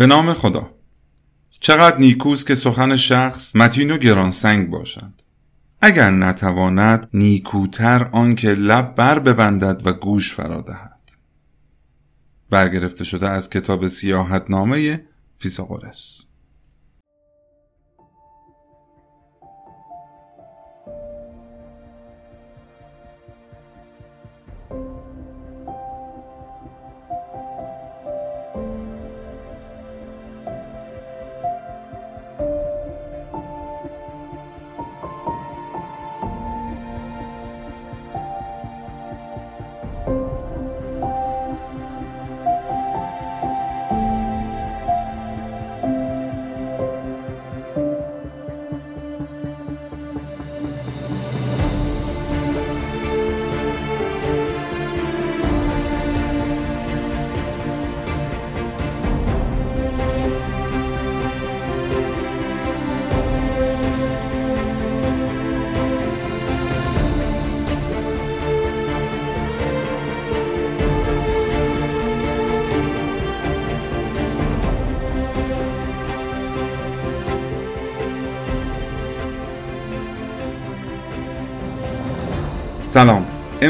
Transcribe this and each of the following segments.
به نام خدا. چقدر نیکوست که سخن شخص متین و گرانسنگ باشد. اگر نتواند نیکوتر آنکه لب بر ببندد و گوش فرا دهد. برگرفته شده از کتاب سیاحت نامه فیساغورس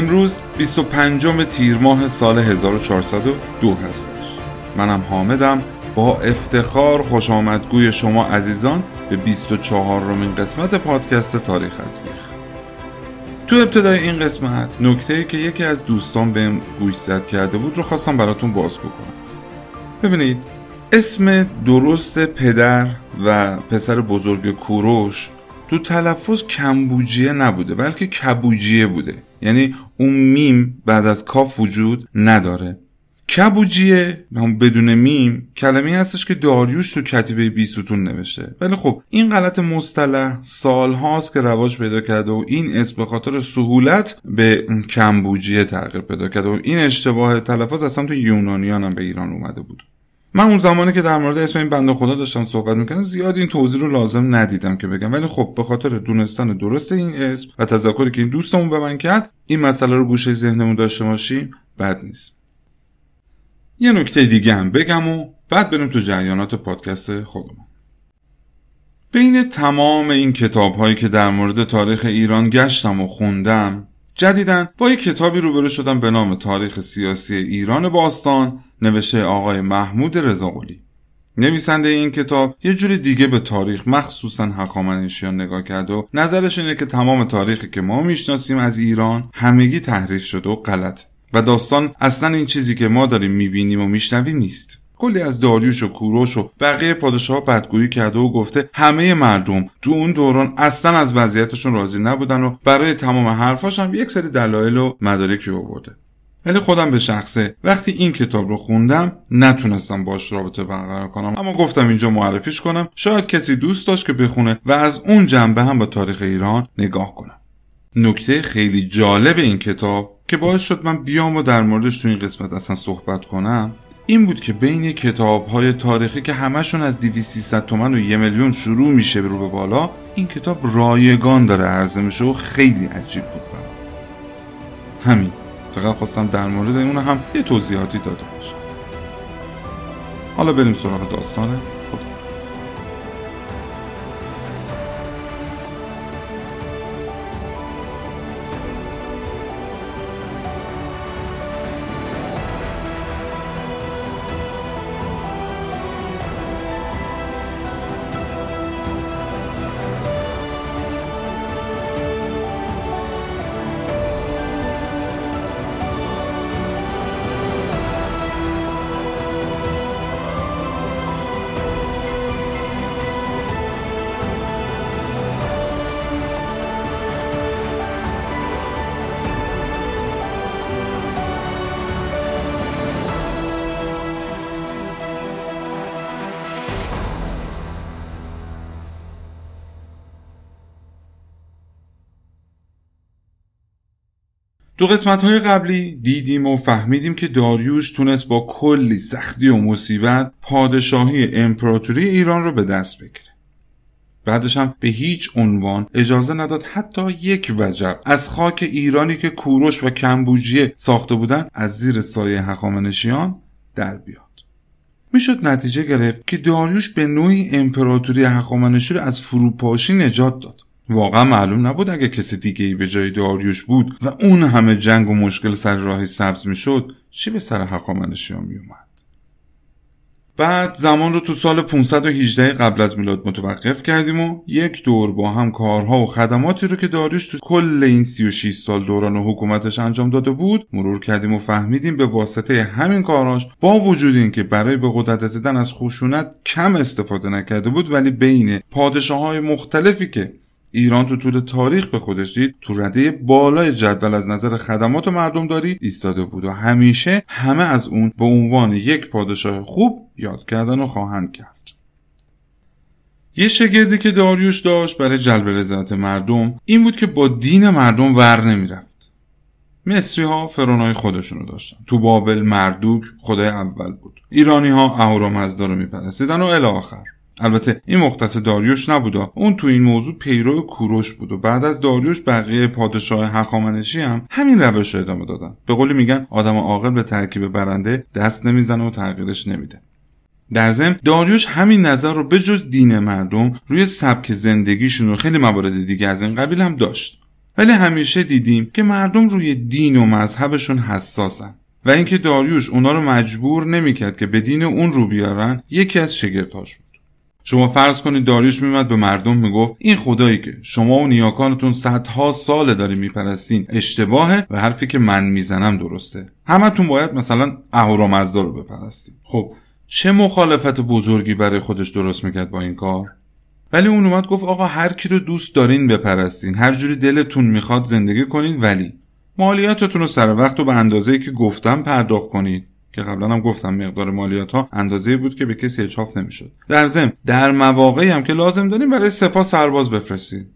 امروز 25 تیر ماه سال 1402 هستش. منم حامدم. با افتخار خوش آمدگوی شما عزیزان به 24 رومین قسمت پادکست تاریخ از بیخ تو ابتدای این قسمت نکته که یکی از دوستان بهم گوش زد کرده بود رو خواستم براتون بازگو کنم. ببینید اسم درست پدر و پسر بزرگ کوروش تو تلفظ کمبوجیه نبوده بلکه کبوجیه بوده. یعنی اون میم بعد از کاف وجود نداره. کبوجیه بدون میم کلمه هستش که داریوش تو کتیبه بیستون نوشته. ولی خب این غلط مصطلح سال هاست که رواج پیدا کرده و این اسم به خاطر سهولت به کمبوجیه تغییر پیدا کرده و این اشتباه تلفظ از سمت یونانیان هم به ایران اومده بود. من اون زمانی که در مورد اسم این بنده خدا داشتم صحبت می‌کنم زیاد این توضیح رو لازم ندیدم که بگم. ولی خب به خاطر دونستن درست این اسم و تذکری که این دوستمون به من کرد این مسئله رو گوشه ذهنمون داشته باشیم بد نیست. یه نکته دیگه هم بگم و بعد بریم تو جریانات پادکست خودمون. بین تمام این کتاب هایی که در مورد تاریخ ایران گشتم و خوندم جدیدن با یک کتابی روبرو شدم به نام تاریخ سیاسی ایران باستان نوشته آقای محمود رضاقلی نویسنده این کتاب یه جوری دیگه به تاریخ مخصوصا هخامنشیان نگاه کرده و نظرش اینه که تمام تاریخی که ما می‌شناسیم از ایران همگی تحریف شده و غلط. و داستان اصلا این چیزی که ما داریم می‌بینیم و میشنویم نیست. کلی از داریوش و کوروش و بقیه پادشاه بدگویی کرده و گفته همه مردم تو اون دوران اصلا از وضعیتشون راضی نبودن و برای تمام حرفاش هم یک سری دلایل و مدارکی آورده. ولی خودم به شخصه. وقتی این کتاب رو خوندم نتونستم باش رابطه برقرار کنم. اما گفتم اینجا معرفیش کنم. شاید کسی دوست داشت که بخونه و از اون جنبه هم به تاریخ ایران نگاه کنم. نکته خیلی جالب این کتاب که باعث شد من بیام و در موردش تو این قسمت اصلا صحبت کنم این بود که بین کتاب های تاریخی که همشون از 2300 تومن و یه میلیون شروع میشه رو به بالا این کتاب رایگان داره عرضه میشه و خیلی عجیب بود برام. همین. فقط خواستم در مورد اون هم یه توضیحاتی داده باشم. حالا بریم سراغ داستانه. دو قسمت های قبلی دیدیم و فهمیدیم که داریوش تونست با کلی سختی و مصیبت پادشاهی امپراتوری ایران رو به دست بگیره. بعدش هم به هیچ عنوان اجازه نداد حتی یک وجب. از خاک ایرانی که کوروش و کمبوجیه ساخته بودن از زیر سایه هخامنشیان در بیاد. می‌شد نتیجه گرفت که داریوش به نوعی امپراتوری هخامنشی رو از فروپاشی نجات داد. واقعا معلوم نبود اگه کسی دیگه ای به جای داریوش بود و اون همه جنگ و مشکل سر راهی سبز می‌شد چی به سر هخامنشی ها میومد بعد زمان رو تو سال 518 قبل از میلاد متوقف کردیم و یک دور با هم کارها و خدماتی رو که داریوش تو کل این 36 سال دوران حکومتش انجام داده بود مرور کردیم و فهمیدیم به واسطه همین کارهاش با وجود اینکه برای به قدرت رسیدن از خشونت کم استفاده نکرده بود ولی بین پادشاه های مختلفی که ایران تو طول تاریخ به خودش دید. تو رده بالای جدول از نظر خدمات و مردم داری ایستاده بود و همیشه همه از اون به عنوان یک پادشاه خوب یاد کردن و خواهند کرد. یه شگردی که داریوش داشت برای جلب رضایت مردم این بود که با دین مردم ور نمی‌رفت. مصری ها فرونای خودشونو داشتن. تو بابل مردوک خدای اول بود. ایرانی ها اهورامزدا رو میپرستیدن و الی آخر. البته این مختص داریوش نبودا اون تو این موضوع پیرو کوروش بود و بعد از داریوش بقیه پادشاه هخامنشی هم همین روش رو ادامه دادن. به قولی میگن آدم عاقل به ترکیب برنده دست نمی‌زنه و تغییرش نمیده. در ضمن داریوش همین نظر رو به جز دین مردم روی سبک زندگیشون و خیلی موارد دیگه از این قبیل هم داشت. ولی همیشه دیدیم که مردم روی دین و مذهبشون حساسن و اینکه داریوش اونا رو مجبور نمی‌کرد که به دین اون رو بیارن یکی از شگردهاش شما فرض کنید داریوش میمد به مردم می‌گفت این خدایی که شما و نیاکانتون صدها سال داری میپرستین اشتباهه و حرفی که من می‌زنم درسته. همتون باید مثلا اهورامزدا رو بپرستین. خب چه مخالفت بزرگی برای خودش درست می‌کرد با این کار؟ ولی اون اومد گفت آقا هر کی رو دوست دارین بپرستین. هر جوری دلتون می‌خواد زندگی کنید ولی مالیاتتون رو سر وقت و به اندازه که گفتم پرداخت کنید که قبلا هم گفتم مقدار مالیات ها اندازه بود که به کسی اچاف نمی‌شد. در ضمن در مواقعی هم که لازم داریم برای سپاه سرباز بفرستید.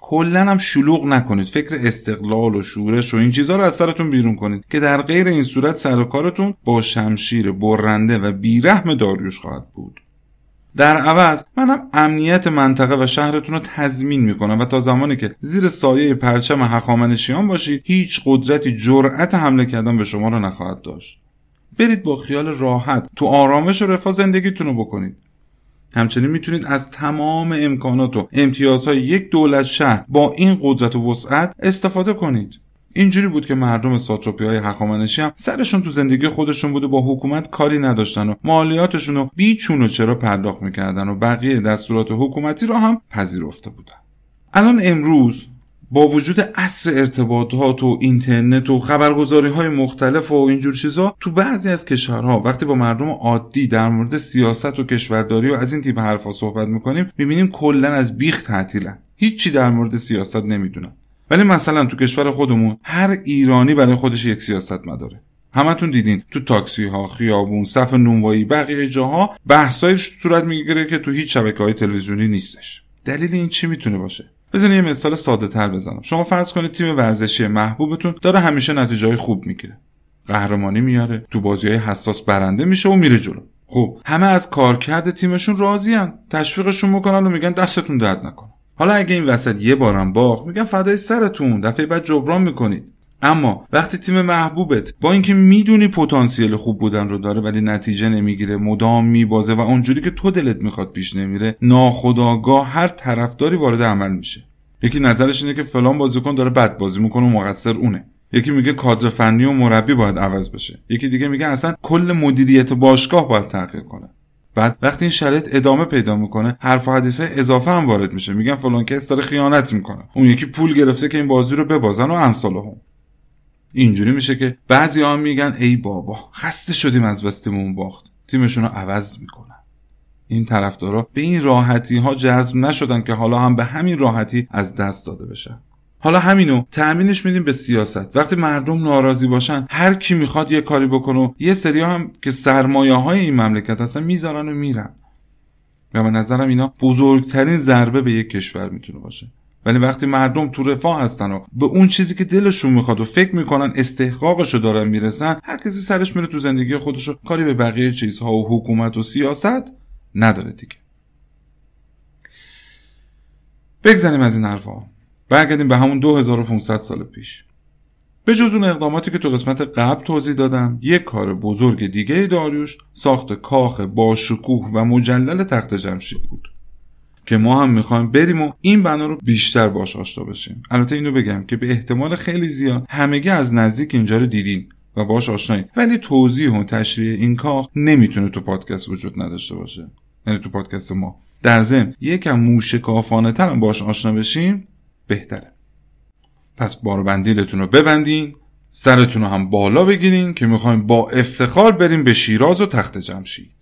کلا هم شلوغ نکنید. فکر استقلال و شورش و این چیزها رو از سرتون بیرون کنید که در غیر این صورت سر کارتون با شمشیر برنده و بیرحم داریوش خواهد بود. در عوض منم امنیت منطقه و شهرتون رو تضمین می‌کنم و تا زمانی که زیر سایه پرچم هخامنشیان باشید هیچ قدرتی جرأت حمله کردن به شما رو نخواهد داشت. برید با خیال راحت تو آرامش و رفاه زندگیتون رو بکنید. همچنین می‌تونید از تمام امکانات و امتیازهای یک دولت شهر با این قدرت و وسعت استفاده کنید. اینجوری بود که مردم ساتروپی های هخامنشی هم سرشون تو زندگی خودشون بوده با حکومت کاری نداشتن و مالیاتشون رو بیچون و چرا پرداخت می‌کردن و بقیه دستورات حکومتی رو هم پذیرفته بودن. الان امروز با وجود عصر ارتباطات و اینترنت و خبرگزاری های مختلف و اینجور چیزا تو بعضی از کشورها وقتی با مردم عادی در مورد سیاست و کشورداری و از این تیپ حرفا صحبت می‌کنیم می‌بینیم کلا از بیخ تعطیلن. هیچی در مورد سیاست نمی‌دونن. ولی مثلا تو کشور خودمون هر ایرانی برای خودش یک سیاست مداره همتون دیدین تو تاکسی ها خیابون صف نونوایی بقیه جاها بحثای صورت می‌گیره که تو هیچ شبکه های تلویزیونی نیستش. دلیل این چی می‌تونه باشه؟ بزنین یه مثال ساده تر بزنم. شما فرض کنید تیم ورزشی محبوبتون داره همیشه نتیجه خوب می‌گیره. قهرمانی میاره تو بازی های حساس برنده میشه و میره جلو. خب همه از کارکرد تیمشون راضیان تشویقشون می‌کنن و میگن دستتون درد نکنه. حالا اگه این وسط یه بارم باخت میگن فدای سرتون. دفعه بعد جبران می‌کنید. اما وقتی تیم محبوبت با اینکه می‌دونی پتانسیل خوب بودن رو داره ولی نتیجه نمی‌گیره مدام میبازه و اونجوری که تو دلت می‌خواد پیش نمیره ناخداگاه هر طرفداری وارد عمل میشه. یکی نظرش اینه که فلان بازیکن داره بد بازی می‌کنه و مقصر اونه. یکی میگه کادر فنی و مربی باید عوض بشه. یکی دیگه میگه اصلا کل مدیریت باشگاه باید تغییر کنه. بعد وقتی این شرایط ادامه پیدا می‌کنه حرف و حدیث های اضافه هم وارد میشه. میگن فلان کس داره خیانت می‌کنه. اون یکی پول گرفته که این بازی رو ببازن و امثال هم. اینجوری میشه که بعضی ها میگن ای بابا خسته شدیم از بستیمون باخت. تیمشون رو عوض می‌کنن. این طرفدارا به این راحتی ها جذب نشدن که حالا هم به همین راحتی از دست داده بشن. حالا همینو تأمینش میدیم به سیاست. وقتی مردم ناراضی باشن هر کی می‌خواد یه کاری بکنه یه سری هم که سرمایه های این مملکت هستن می‌ذارن و میرن. و به نظرم اینا بزرگترین ضربه به یک کشور می‌تونه باشه. ولی وقتی مردم تو رفاه هستن و به اون چیزی که دلشون می‌خواد و فکر می‌کنن استحقاقشو دارن می‌رسن هر کسی سرش میره تو زندگی خودشو. کاری به بقیه چیزها و حکومت و سیاست نداره دیگه. بگذاریم از این حرفا. برگردیم به همون 2500 سال پیش. به جز اون اقداماتی که تو قسمت قبل توضیح دادم یک کار بزرگ دیگه داریوش ساخت کاخ با شکوه و مجلل تخت جمشید بود. که ما هم می‌خوایم بریم و این بنا رو بیشتر باش آشنا بشیم. البته اینو بگم که به احتمال خیلی زیاد همگی از نزدیک اینجا رو دیدین و باش آشناییم ولی توضیح و تشریح این کاخ نمی‌تونه تو پادکست وجود نداشته باشه. یعنی تو پادکست ما. در ضمن یکم موشکافانه تر باش آشنا بشیم بهتره. پس بار بندیلتون رو ببندین سرتون رو هم بالا بگیرین که می‌خوایم با افتخار بریم به شیراز و تخت جمشید.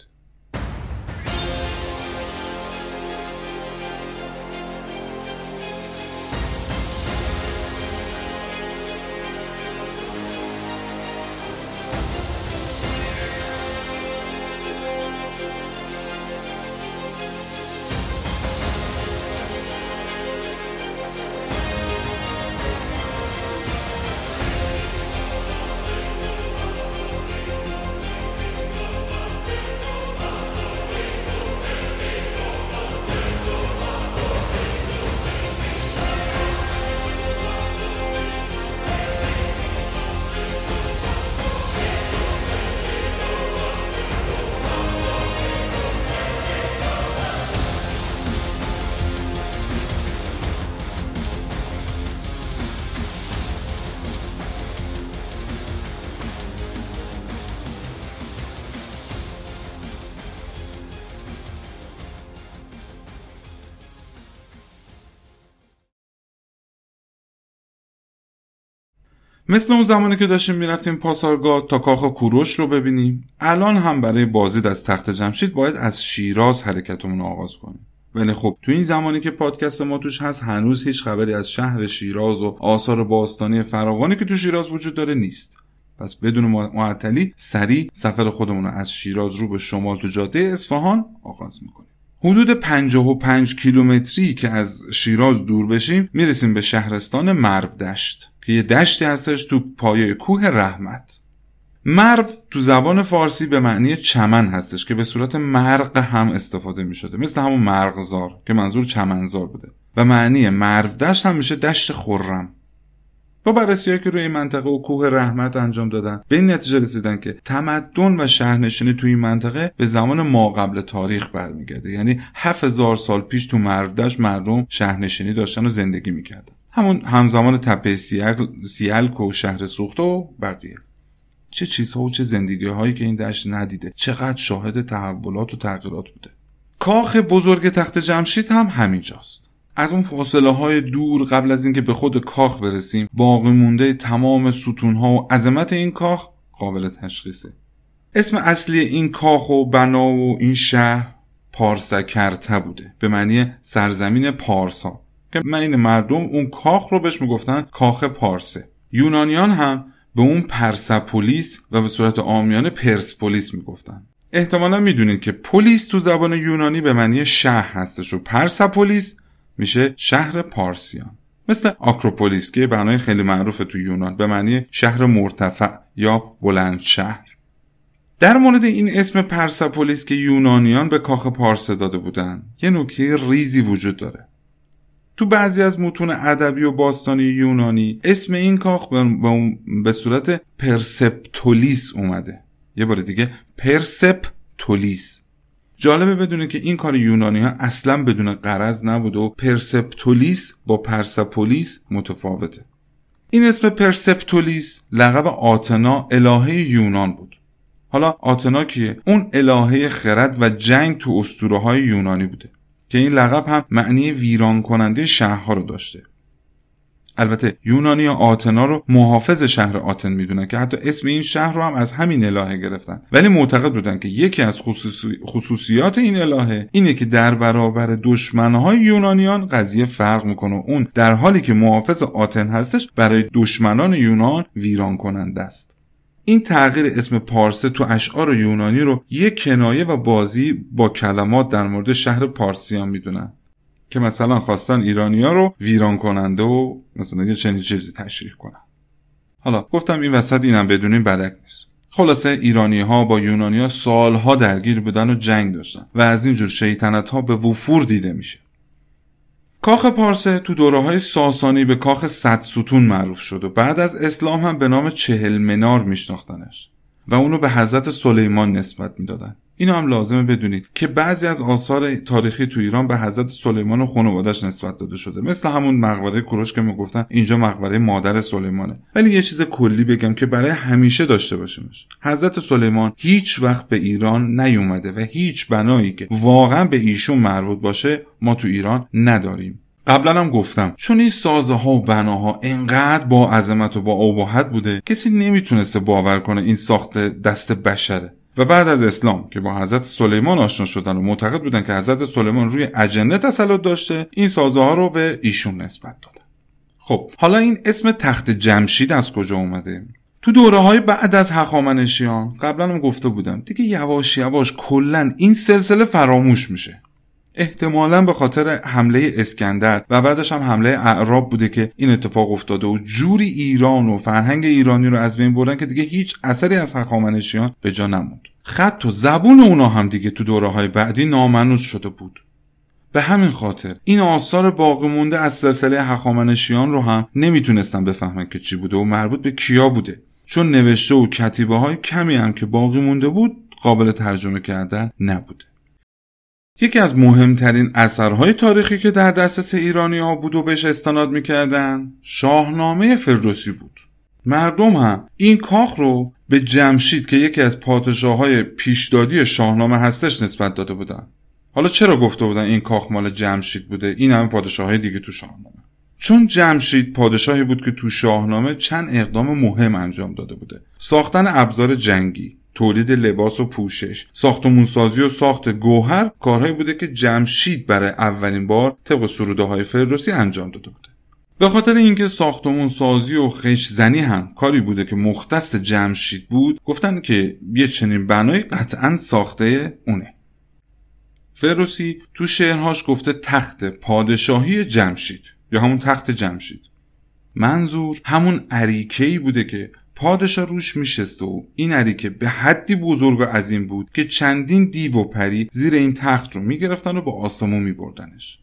مثل اون زمانی که داشتیم می‌رفتیم پاسارگاه تا کاخ کوروش رو ببینیم. الان هم برای بازدید از تخت جمشید باید از شیراز حرکتمون آغاز کنیم. ولی خب تو این زمانی که پادکست ما توش هست هنوز هیچ خبری از شهر شیراز و آثار باستانی فراوانی که تو شیراز وجود داره نیست. پس بدون معطلی سریع سفر خودمون رو از شیراز رو به شمال تو جاده اصفهان آغاز می‌کنیم. حدود 55 کیلومتری که از شیراز دور بشیم می‌رسیم به شهرستان مرو دشت که یه دشتی هستش تو پایه کوه رحمت. مرو تو زبان فارسی به معنی چمن هستش که به صورت مرق هم استفاده می شده مثل همون مرغزار که منظور چمنزار بوده. و معنی مرو دشت هم میشه دشت خرم. با بررسی که روی این منطقه و کوه رحمت انجام دادن به این نتیجه رسیدن که تمدن و شهرنشینی توی این منطقه به زمان ما قبل تاریخ برمیگرده. یعنی 7000 سال پیش تو مردش مردم شهرنشینی داشتن و زندگی می‌کردن. همون همزمان تپه سیلک و شهر سوخته و بقیه. چه چیزها و چه زندگی هایی که این دشت ندیده. چقدر شاهد تحولات و تغییرات بوده. کاخ بزرگ تخت جمشید هم همینجاست. از اون فاصله های دور قبل از اینکه به خود کاخ برسیم باقی مونده تمام ستون ها و عظمت این کاخ قابل تشخیصه. اسم اصلی این کاخ و بنا و این شهر پارسکرته بوده به معنی سرزمین پارسا که این مردم اون کاخ رو بهش می‌گفتن کاخ پارسه. یونانیان هم به اون پرسپولیس و به صورت آمیانه پرسپولیس می‌گفتن. احتمالا می‌دونید که پلیس تو زبان یونانی به معنی شهر هستش و پرسپولیس میشه شهر پارسیان. مثل آکروپولیس که بنای خیلی معروف تو یونان به معنی شهر مرتفع یا بلند شهر. در مورد این اسم پرسپولیس که یونانیان به کاخ پارسه داده بودن یه نکته ریزی وجود داره. تو بعضی از متون ادبی و باستانی یونانی اسم این کاخ به صورت پرسپتولیس اومده. یه بار دیگه پرسپتولیس. جالبه بدونه که این کار یونانی ها اصلا بدون قرض نبود و پرسپتولیس با پرسپولیس متفاوته. این اسم پرسپتولیس لقب آتنا الهه یونان بود. حالا آتنا کیه؟ اون الهه خرد و جنگ تو اسطوره های یونانی بوده که این لقب هم معنی ویران کننده شهرها رو داشته. البته یونانی آتنا رو محافظ شهر آتن می‌دونن که حتی اسم این شهر رو هم از همین الهه گرفتن. ولی معتقد بودن که یکی از خصوصی... خصوصیات این الهه اینه که در برابر دشمنهای یونانیان قضیه فرق می‌کنه اون در حالی که محافظ آتن هستش برای دشمنان یونان ویران کننده است. این تغییر اسم پارسه تو اشعار یونانی رو یک کنایه و بازی با کلمات در مورد شهر پارسیان می‌دونن. که مثلا خواستن ایرانیا رو ویران کننده و مثلا یه چنین چیزی تشریح کنن. حالا گفتم این وسط اینم بدونیم بدک نیست. خلاصه ایرانی ها با یونانی ها سالها درگیر بودن و جنگ داشتن و از اینجور شیطنت ها به وفور دیده میشه. کاخ پارسه تو دوره های ساسانی به کاخ صد ستون معروف شد و بعد از اسلام هم به نام چهل منار میشناختنش و اونو به حضرت سلیمان نسبت می‌دادن. اینو هم لازمه بدونید که بعضی از آثار تاریخی تو ایران به حضرت سلیمان و نسبت داده شده. مثل همون مقبره کوروش که می‌گفتن اینجا مقبره مادر سلیمانه. ولی یه چیز کلی بگم که برای همیشه داشته باشیمش. حضرت سلیمان هیچ وقت به ایران نیومده و هیچ بنایی که واقعا به ایشون مربوط باشه ما تو ایران نداریم. قبلا هم گفتم چون این سازه ها و بناها انقدر با عظمت و با ابهت بوده کسی نمی‌تونسته باور کنه این ساخت دست بشره. و بعد از اسلام که با حضرت سلیمان آشنا شدن و معتقد بودن که حضرت سلیمان روی اجنه تسلط داشته این سازه ها رو به ایشون نسبت دادن. خب حالا این اسم تخت جمشید از کجا اومده؟ تو دوره های بعد از هخامنشیان قبلا هم گفته بودم. دیگه یواش یواش کلا این سلسله فراموش میشه. احتمالا به خاطر حمله اسکندر و بعدش هم حمله اعراب بوده که این اتفاق افتاده و جوری ایران و فرهنگ ایرانی رو از بین بردن که دیگه هیچ اثری از هخامنشیان به جا نموند. خط و زبون اونا هم دیگه تو دوره های بعدی نامنوس شده بود. به همین خاطر این آثار باقی مونده از سلسله هخامنشیان رو هم نمی‌تونستن بفهمن که چی بوده و مربوط به کیا بوده. چون نوشته و کتیبه های کمی هم که باقی مونده بود قابل ترجمه کردن نبوده. یکی از مهمترین اثرهای تاریخی که در دسترس ایرانی ها بود و بهش استناد می‌کردن شاهنامه فردوسی بود. مردم هم این کاخ رو به جمشید که یکی از پادشاه های پیشدادی شاهنامه هستش نسبت داده بودن. حالا چرا گفته بودن این کاخ مال جمشید بوده؟ این همه پادشاه های دیگه تو شاهنامه. چون جمشید پادشاهی بود که تو شاهنامه چند اقدام مهم انجام داده بوده. ساختن ابزار جنگی تولید لباس و پوشش. ساختمونسازی و ساخت گوهر کارهایی بوده که جمشید برای اولین بار طبق سروده های فردوسی انجام داده بوده. به خاطر اینکه ساختمون سازی و خش زنی هم کاری بوده که مختص جمشید بود گفتن که یه چنین بنایی قطعا ساخته اونه. فردوسی تو شعرهاش گفته تخت پادشاهی جمشید یا همون تخت جمشید. منظور همون عریکهی بوده که پادشاه روش میشسته و این عریکه به حدی بزرگ و عظیم بود که چندین دیو و پری زیر این تخت رو می‌گرفتن و به آسمون میبردنش.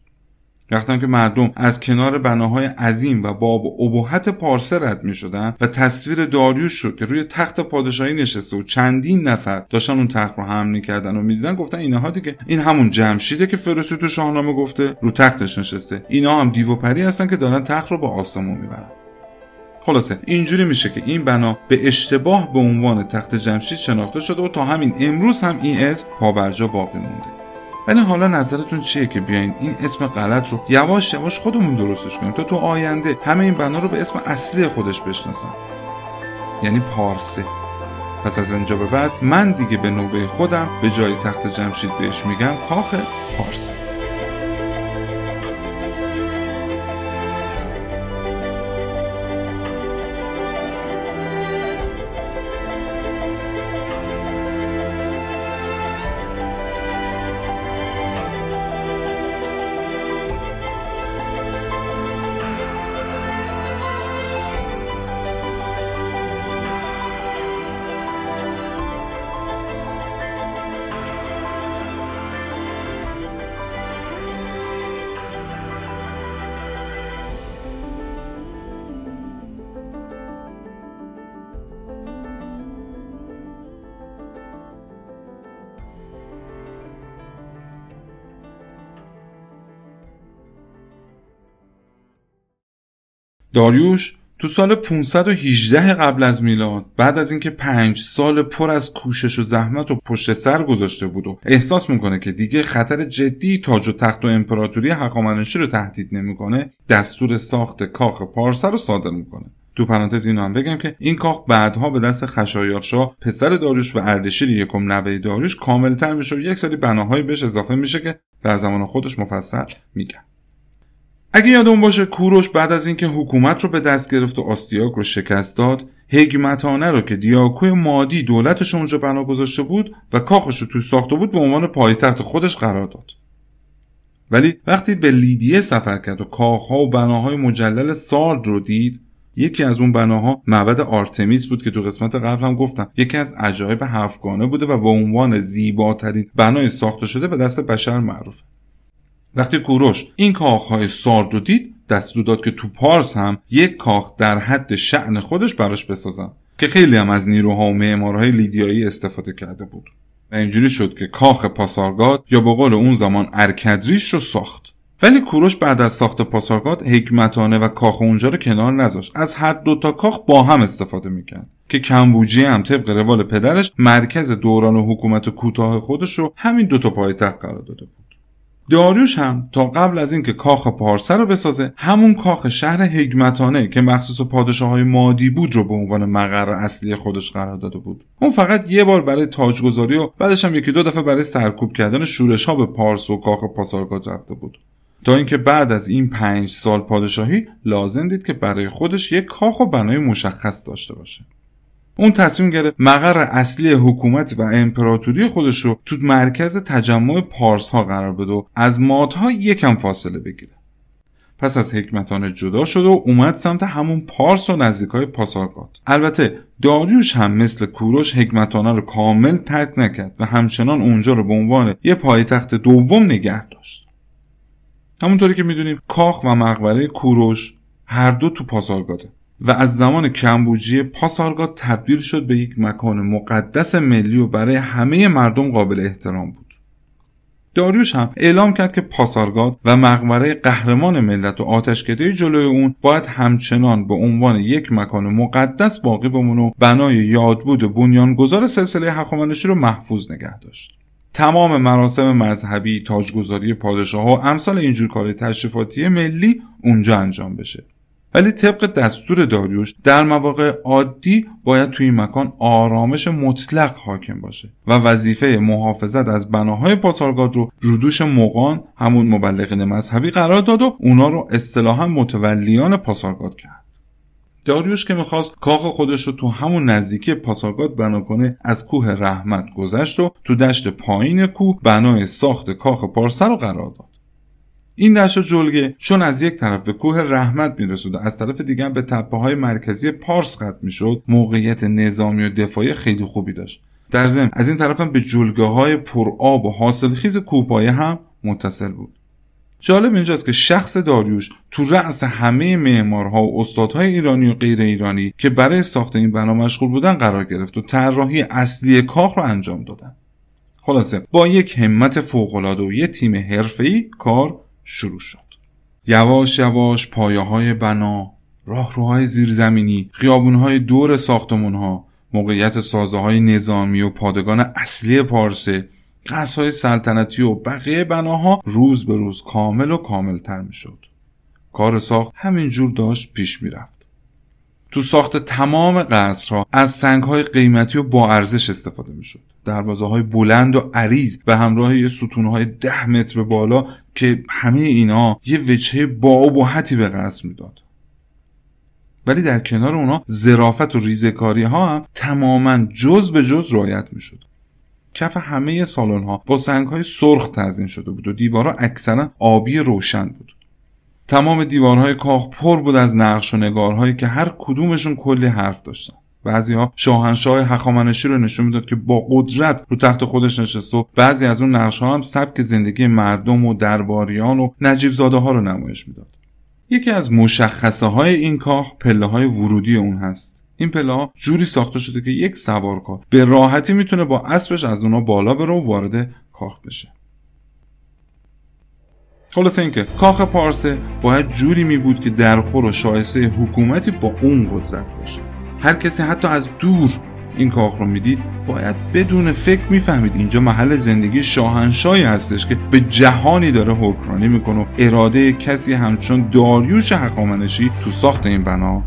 وقتی که مردم از کنار بناهای عظیم و باب و ابهت پارسه رد می شدن و تصویر داریوش شد که روی تخت پادشاهی نشسته و چندین نفر داشتن اون تخت رو حمل می‌کردن و می‌دیدن گفتن اینها دیگه این همون جمشیده که فروسی تو شاهنامه گفته رو تختش نشسته. اینا هم دیو و پری هستن که دارن تخت رو به آسمون می‌برن. خلاصه اینجوری میشه که این بنا به اشتباه به عنوان تخت جمشید شناخته شده و تا همین امروز هم این اسم پابرجا باقی مونده. ولی حالا نظرتون چیه که بیاین این اسم غلط رو یواش یواش خودمون درستش کنیم تا تو آینده همه این بنا رو به اسم اصلی خودش بشناسن؟ یعنی پارسه. پس از اینجا به بعد من دیگه به نوبه خودم به جای تخت جمشید بهش میگم کاخ پارسه. داریوش تو سال 518 قبل از میلاد بعد از اینکه پنج سال پر از کوشش و زحمت و پشت سر گذاشته بود و احساس می‌کنه که دیگه خطر جدی تاج و تخت و امپراتوری هخامنشی رو تهدید نمی‌کنه دستور ساخت کاخ پارسه رو صادر می‌کنه. تو پرانتز اینو هم بگم که این کاخ بعدها به دست خشایارشاه پسر داریوش و اردشیر یکم نوه داریوش کاملتر میشه و یک سری بناهایی بهش اضافه میشه که در زمان خودش مفصل میگم اگه یادمون باشه کوروش بعد از اینکه حکومت رو به دست گرفت و آستیاک رو شکست داد هگمتانه رو که دیاکوی مادی دولتش اونجا بنا گذاشته بود و کاخش رو توی ساخته بود به عنوان پایتخت خودش قرار داد. ولی وقتی به لیدیه سفر کرد و کاخها و بناهای مجلل سارد رو دید یکی از اون بناها معبد آرتمیس بود که تو قسمت قبل هم گفتم. یکی از عجایب هفتگانه بوده و به عنوان زیباترین بنای ساخته شده به دست بشر معروفه. وقتی کوروش این کاخهای سارد رو دید دستور داد که تو پارس هم یک کاخ در حد شعن خودش براش بسازن که خیلی هم از نیروها و معمارهای لیدیایی استفاده کرده بود. و اینجوری شد که کاخ پاسارگاد یا به قول اون زمان ارکدریش رو ساخت. ولی کوروش بعد از ساخت پاسارگاد حکمتانه و کاخ اونجا رو کنار نذاشت. از هر دوتا کاخ با هم استفاده می‌کرد که کمبوجی هم طبق روال پدرش مرکز دوران حکومت کوتاه خودش رو همین دوتا پایتخت قرار داده بود. داریوش هم تا قبل از اینکه کاخ پارسه رو بسازه همون کاخ شهر حکمتانه که مخصوص پادشاه های مادی بود رو به عنوان مقر اصلی خودش قرار داده بود. اون فقط یه بار برای تاجگذاری و بعدش هم یکی دو دفعه برای سرکوب کردن شورش ها به پارس و کاخ پاسارگاد رفته بود. تا اینکه بعد از این پنج سال پادشاهی لازم دید که برای خودش یک کاخ و بنای مشخص داشته باشه. اون تصمیم گرفت مقر اصلی حکومت و امپراتوری خودش رو تو مرکز تجمع پارس ها قرار بده و از مادها یکم فاصله بگیره. پس از حکمتانه جدا شد و اومد سمت همون پارس و نزدیکای پاسارگاد. البته داریوش هم مثل کوروش حکمتانه رو کامل ترک نکرد و همچنان اونجا رو به عنوان یه پایتخت دوم نگه داشت. همونطوری که می‌دونیم کاخ و مقبره کوروش هر دو تو پاسارگاده. و از زمان کمبوجی پاسارگاد تبدیل شد به یک مکان مقدس ملی و برای همه مردم قابل احترام بود. داریوش هم اعلام کرد که پاسارگاد و مقبره قهرمان ملت و آتشکده جلوی اون باید همچنان به عنوان یک مکان مقدس باقی بمونه و بنای یادبود بنیانگذار سلسله هخامنشی رو محفوظ نگه داشت. تمام مراسم مذهبی تاجگذاری پادشاه و امثال اینجور کار تشریفاتی ملی اونجا انجام بشه. ولی طبق دستور داریوش در مواقع عادی باید توی این مکان آرامش مطلق حاکم باشه و وظیفه محافظت از بناهای پاسارگاد رو رودوش مقان همون مبلغین مذهبی قرار داد و اونا رو اصطلاحا متولیان پاسارگاد کرد. داریوش که می‌خواست کاخ خودش رو تو همون نزدیکی پاسارگاد بنا کنه از کوه رحمت گذشت و تو دشت پایین کوه بنای ساخت کاخ پارسه رو قرار داد. این دشت جلگه چون از یک طرف به کوه رحمت میرسود و از طرف دیگر به تپه های مرکزی پارس ختم می‌شد موقعیت نظامی و دفاعی خیلی خوبی داشت. در ضمن از این طرف هم به جلگه های پرآب و حاصلخیز کوپایه هم متصل بود. جالب اینجاست که شخص داریوش تو رأس همه معمارها و استادهای ایرانی و غیر ایرانی که برای ساخت این بنا مشغول بودن قرار گرفت و طراحی اصلی کاخ رو انجام دادن. خلاصه با یک همت فوقالعاده و یه تیم حرفه‌ای کار شروع شد یواش یواش پایه های بنا راهروهای زیرزمینی خیابونهای دور ساختمونها موقعیت سازه های نظامی و پادگان اصلی پارسه قصهای سلطنتی و بقیه بناها روز به روز کامل و کاملتر می شد. کار ساخت همینجور داشت پیش می رفت. تو ساخت تمام قصرها از سنگ های قیمتی و با ارزش استفاده می شد. دروازه های بلند و عریض به همراه یه ستون های ده متر بالا که همه اینا یه وجهه با حتی به قصر می‌داد. ولی در کنار اونا زرافت و ریزکاری ها هم تماما جز به جز رایت می‌شد. کف همه سالن ها با سنگ های سرخ تزین شده بود و دیوارها اکثرا آبی روشن بود. تمام دیوارهای کاخ پر بود از نقش و نگارهایی که هر کدومشون کلی حرف داشتن. بعضی ها شاهنشاه هخامنشی رو نشون می‌داد که با قدرت رو تخت خودش نشسته و بعضی از اون نقش ها هم سبک زندگی مردم و درباریان و نجیب زاده ها رو نمایش می‌داد. یکی از مشخصه های این کاخ پله های ورودی اون هست. این پله ها جوری ساخته شده که یک سوارکار به راحتی می‌تونه با اسبش از اونا بالا بره و وارد کاخ بشه. خلاصه اینکه کاخ پارسه باید جوری می بود که درخور و شایسته حکومتی با اون قدرت باشه. هر کسی حتی از دور این کاخ رو می‌دید باید بدون فکر می‌فهمید. اینجا محل زندگی شاهنشاهی هستش که به جهانی داره حکمرانی می‌کنه و اراده کسی همچون داریوش حقامنشی تو ساخت این بنا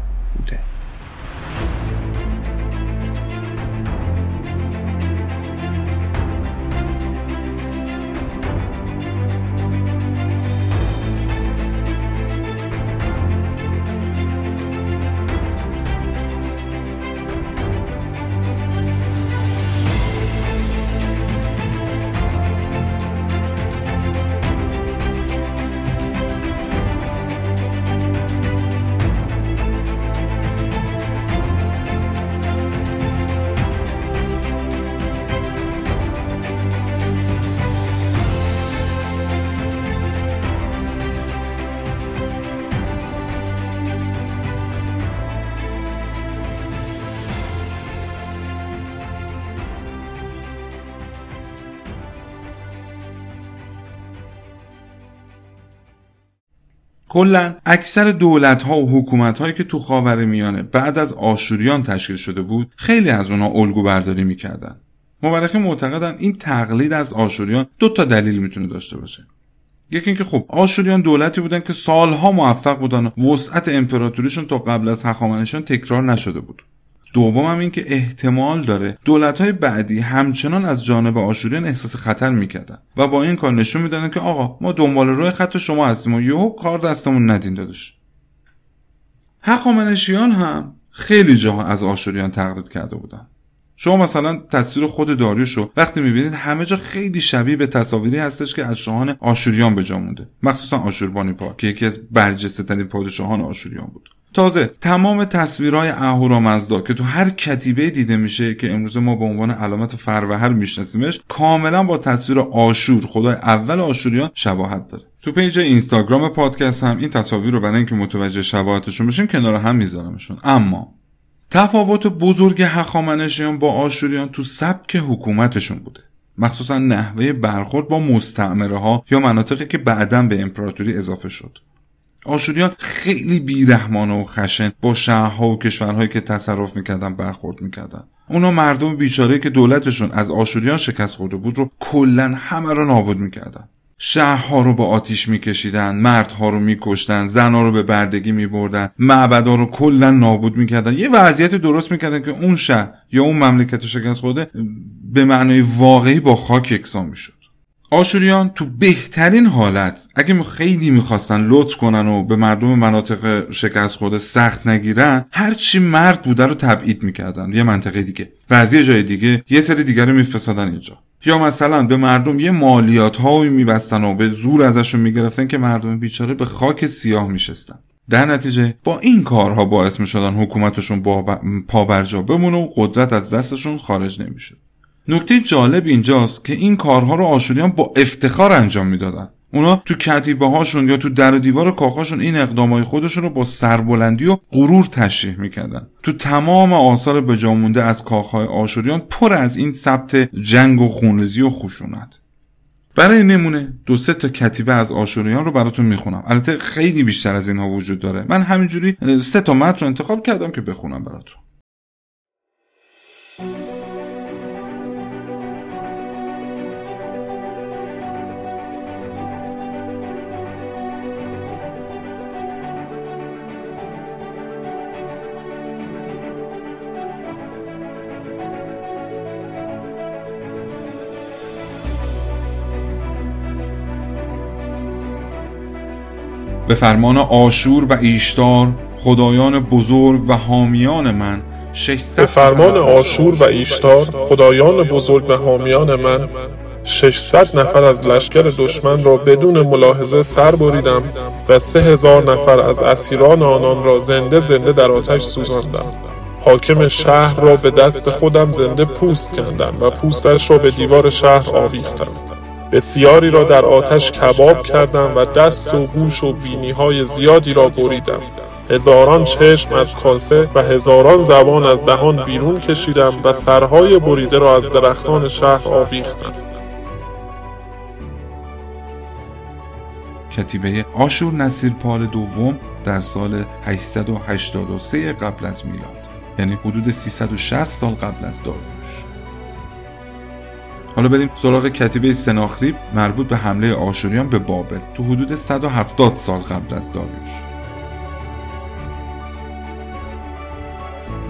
کلا اکثر دولت ها و حکومت هایی که تو خاور میانه بعد از آشوریان تشکیل شده بود خیلی از اونها الگو برداری می‌کردن. مورخین معتقدن این تقلید از آشوریان دو تا دلیل می‌تونه داشته باشه. یکی اینکه خب آشوریان دولتی بودن که سالها موفق بودن و وسعت امپراتوریشون تا قبل از هخامنشیان تکرار نشده بود. دوم هم این که احتمال داره دولت های بعدی همچنان از جانب آشوریان احساس خطر می‌کردن و با این کار نشون می‌دادن که آقا ما دنبال روی خط شما هستیم و یهو کار دستمون ندین دادش. هخامنشیان هم خیلی جاها از آشوریان تقلید کرده بودن. شما مثلا تصویر خود داریوش رو وقتی می‌بینید همه جا خیلی شبیه به تصاویری هستش که از شاهان آشوریان به جا مونده. مخصوصا آشوربانیپا که یکی از برجسته ترین پادشاهان آشوریان بود. تازه تمام تصویرهای اهورامزدا که تو هر کتیبه دیده میشه که امروز ما به عنوان علامت فروهر میشناسیمش کاملا با تصویر آشور خدای اول آشوریان شباهت داره. تو پیج اینستاگرام پادکست هم این تصاویر رو برای اینکه متوجه شباهتشون بشین کنار هم میذارمشون. اما تفاوت بزرگ هخامنشیان با آشوریان تو سبک حکومتشون بوده. مخصوصا نحوه برخورد با مستعمره ها یا مناطقی که بعدا به امپراتوری اضافه شد. آشوریان خیلی بیرحمانه و خشن با شهرها و کشورهایی که تصرف می‌کردن برخورد می‌کردن. اونا مردم بیچاره که دولتشون از آشوریان شکست خورده بود رو کلا همه رو نابود می‌کردن. شهرها رو با آتیش میکشیدن مردها رو میکشتن زنها رو به بردگی میبردن معبدها رو کلا نابود می‌کردن. یه وضعیت درست می‌کردن که اون شهر یا اون مملکت شکست خورده به معنای واقعی با خاک یکسان می‌شد. آشوریان تو بهترین حالت اگه خیلی می‌خواستن لطف کنن و به مردم مناطق شکست خورده سخت نگیرن هرچی مرد بوده رو تبعید می‌کردن. یه منطقه دیگه. و از یه جای دیگه یه سری دیگر رو میفرستادن اینجا. یا مثلا به مردم یه مالیات هایی میبستن و به زور ازشون می‌گرفتن که مردم بیچاره به خاک سیاه میشستن. در نتیجه با این کارها باعث می‌شدن حکومتشون با پابرجا بمونه و قدرت از دستشون خارج نمی‌شد نکته جالب اینجاست که این کارها رو آشوریان با افتخار انجام می‌دادن. اونا تو کتیبه هاشون یا تو در و دیوار کاخاشون این اقدامای خودشون رو با سربلندی و غرور تشریح می‌کردن. تو تمام آثار بجامونده از کاخهای آشوریان پر از این ثبت جنگ و خونریزی و خشونت. برای نمونه دو سه تا کتیبه از آشوریان رو براتون می‌خونم. البته خیلی بیشتر از اینها وجود داره. من همینجوری سه تا متن رو انتخاب کردم که بخونم براتون. به فرمان آشور و ایشتار خدایان بزرگ و حامیان من به فرمان آشور و ایشتار خدایان بزرگ و حامیان من 600 نفر از لشکر دشمن را بدون ملاحظه سر بریدم و سه هزار نفر از اسیران آنان را زنده زنده در آتش سوزاندم. حاکم شهر را به دست خودم زنده پوست کندم و پوستش را به دیوار شهر آویختم. بسیاری را در آتش کباب کردم و دست و گوش و بینی های زیادی را بریدم. هزاران چشم از کاسه و هزاران زبان از دهان بیرون کشیدم و سرهای بریده را از درختان شهر آویختم. کتیبه آشور نصیر پال دوم در سال 883 قبل از میلاد یعنی حدود 360 سال قبل از داروین حالا بریم سراغ کتیبه سناخریب مربوط به حمله آشوریان به بابل تو حدود 170 سال قبل از داریوش.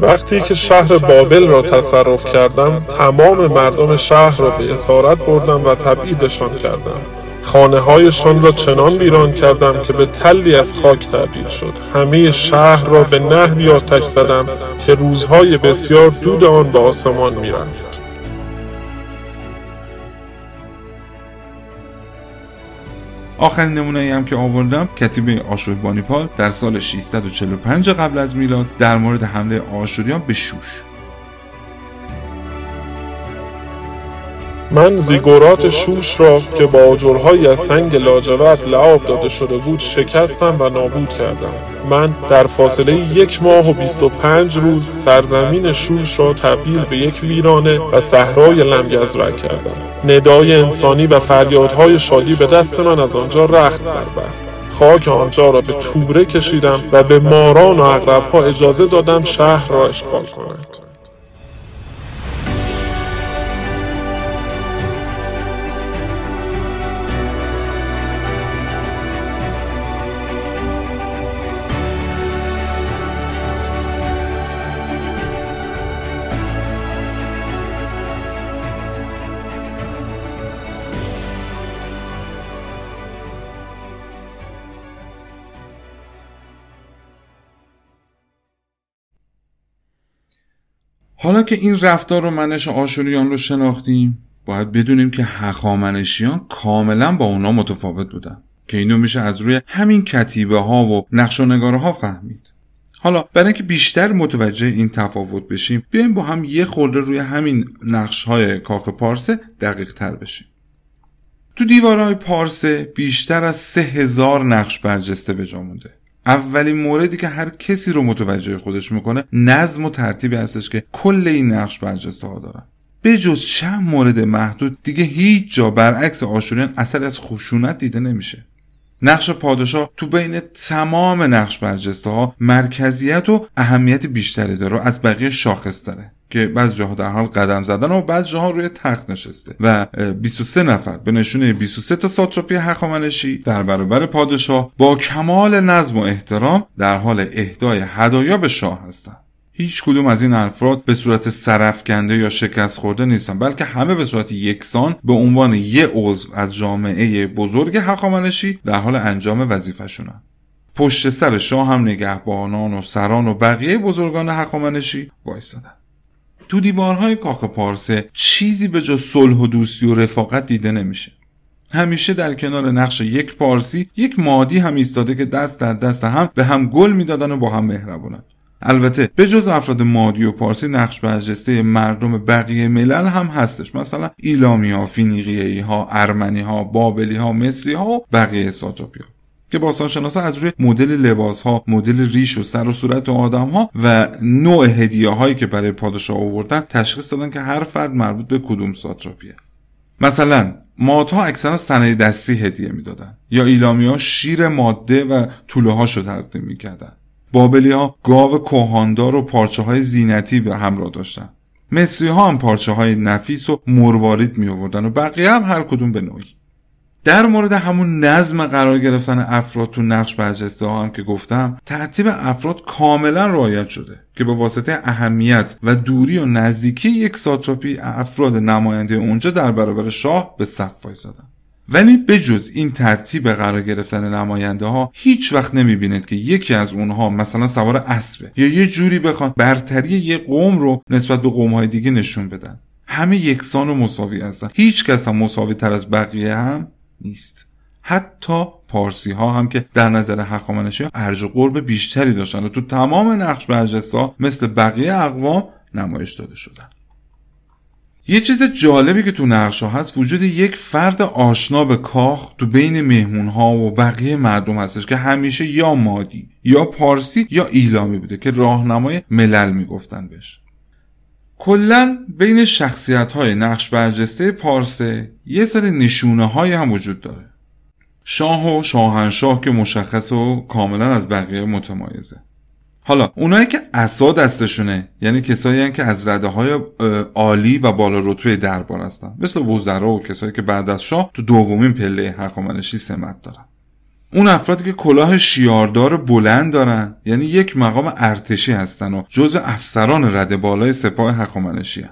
وقتی که شهر بابل را تصرف کردم تمام مردم شهر را به اسارت بردم و تبعیدشان کردم. خانه هایشان را چنان ویران کردم که به تلی از خاک تبدیل شد. همه شهر را به نحوی آتش زدم که روزهای بسیار دود آن به آسمان می‌رفت. آخرین نمونه ای هم که آوردم کتیبه آشوربانیپال در سال 645 قبل از میلاد در مورد حمله آشوریان به شوش. من زیگورات شوش را که با آجرهایی از سنگ لاجورد لعاب داده شده بود شکستم و نابود کردم. من در فاصله یک ماه و 25 روز سرزمین شوش را تبدیل به یک ویرانه و صحرای لمگزرک کردم. ندای انسانی و فریادهای شادی به دست من از آنجا رخت بربست. خاک آنجا را به توبره کشیدم و به ماران و اغربها اجازه دادم شهر را اشغال کنند حالا که این رفتار و منش آشوریان رو شناختیم باید بدونیم که هخامنشیان کاملا با اونا متفاوت بودن که اینو میشه از روی همین کتیبه ها و نقش و ها فهمید. حالا برای اینکه بیشتر متوجه این تفاوت بشیم بیایم با هم یه خورده روی همین نقش های کاخ پارسه دقیق تر بشیم. تو دیوارهای پارسه بیشتر از سه هزار نقش برجسته به جا مونده. اولین موردی که هر کسی رو متوجه خودش می‌کنه نظم و ترتیبی هستش که کل این نقش برجسته ها دارن. جز چند مورد محدود دیگه هیچ جا برعکس آشوریان اثر از خشونت دیده نمیشه. نقش پادشاه تو بین تمام نقش برجسته ها مرکزیت و اهمیت بیشتری داره از بقیه شاخص داره. که بعض جاها در حال قدم زدن و بعض جاها روی تخت نشسته. و 23 نفر به نشونه 23 تا ساتراپی هخامنشی در برابر پادشاه با کمال نظم و احترام در حال اهدای هدایا به شاه هستند. هیچ کدوم از این افراد به صورت سرفکنده یا شکست خورده نیستن بلکه همه به صورت یکسان به عنوان یه عضو از جامعه بزرگ هخامنشی در حال انجام وظیفهشونن. پشت سر شاه هم نگهبانان و سران و بقیه بزرگان هخامنشی وایسادن. تو دیوارهای کاخ پارسه چیزی به جا صلح و دوستی و رفاقت دیده نمیشه. همیشه در کنار نقش یک پارسی یک مادی هم ایستاده که دست در دست هم به هم گل می‌دادن و با هم مهربونن. البته به جز افراد مادی و پارسی نقش برجسته مردم بقیه ملل هم هستش. مثلا ایلامی ها فینیقیهی ها ارمنی ها بابلی ها مصری ها و بقیه ساتوپیا که باستانشناسا از روی مدل لباس ها مدل ریش و سر و صورت آدم ها و نوع هدیه هایی که برای پادشاه آوردن تشخیص دادن که هر فرد مربوط به کدوم ساتراپیه مثلا مادها اکثرا سنه دستی هدیه می‌دادن یا ایلامی ها شیر ماده و طوله هاشو تقدیم می‌کردن. بابلی ها گاو کوهاندار و پارچه های زینتی به همراه داشتن. مصری ها هم پارچه های نفیس و مروارید می آوردن و بقیه هم هر کدوم به نوعی. در مورد همون نظم قرار گرفتن افراد تو نقش برجسته ها هم که گفتم ترتیب افراد کاملا رعایت شده که به واسطه اهمیت و دوری و نزدیکی یک ساتراپی افراد نماینده اونجا در برابر شاه به صف وایسادن ولی بجز این ترتیب قرار گرفتن نماینده ها هیچ وقت نمی‌بینید که یکی از اونها مثلا سوار اسبه یا یه جوری بخوان برتری یه قوم رو نسبت به قوم های دیگه نشون بدن. همه یکسان و مساوی هستن. هیچ کس هم مساوی تر از بقیه هم نیست. حتی پارسی ها هم که در نظر هخامنشی ارج قرب بیشتری داشتن و تو تمام نقش برجسته مثل بقیه اقوام نمایش داده شدن. یه چیز جالبی که تو نقش ها هست وجود یک فرد آشنا به کاخ تو بین مهمون ها و بقیه مردم هستش که همیشه یا مادی یا پارسی یا ایلامی بوده که راهنمای ملل می‌گفتن بهش. کلا بین شخصیت های نقش برجسته پارسه یه سری نشونه های هم وجود داره. شاه و شاهنشاه که مشخص و کاملا از بقیه متمایزه. حالا اونایی که عصا دستشونه یعنی کسایی که از رده های عالی و بالا رتبه دربار هستن مثل وزرا و کسایی که بعد از شاه تو دومین پله هخامنشی سمت دارن. اون افرادی که کلاه شیاردار بلند دارن یعنی یک مقام ارتشی هستن و جز افسران رده بالای سپاه هخامنشی.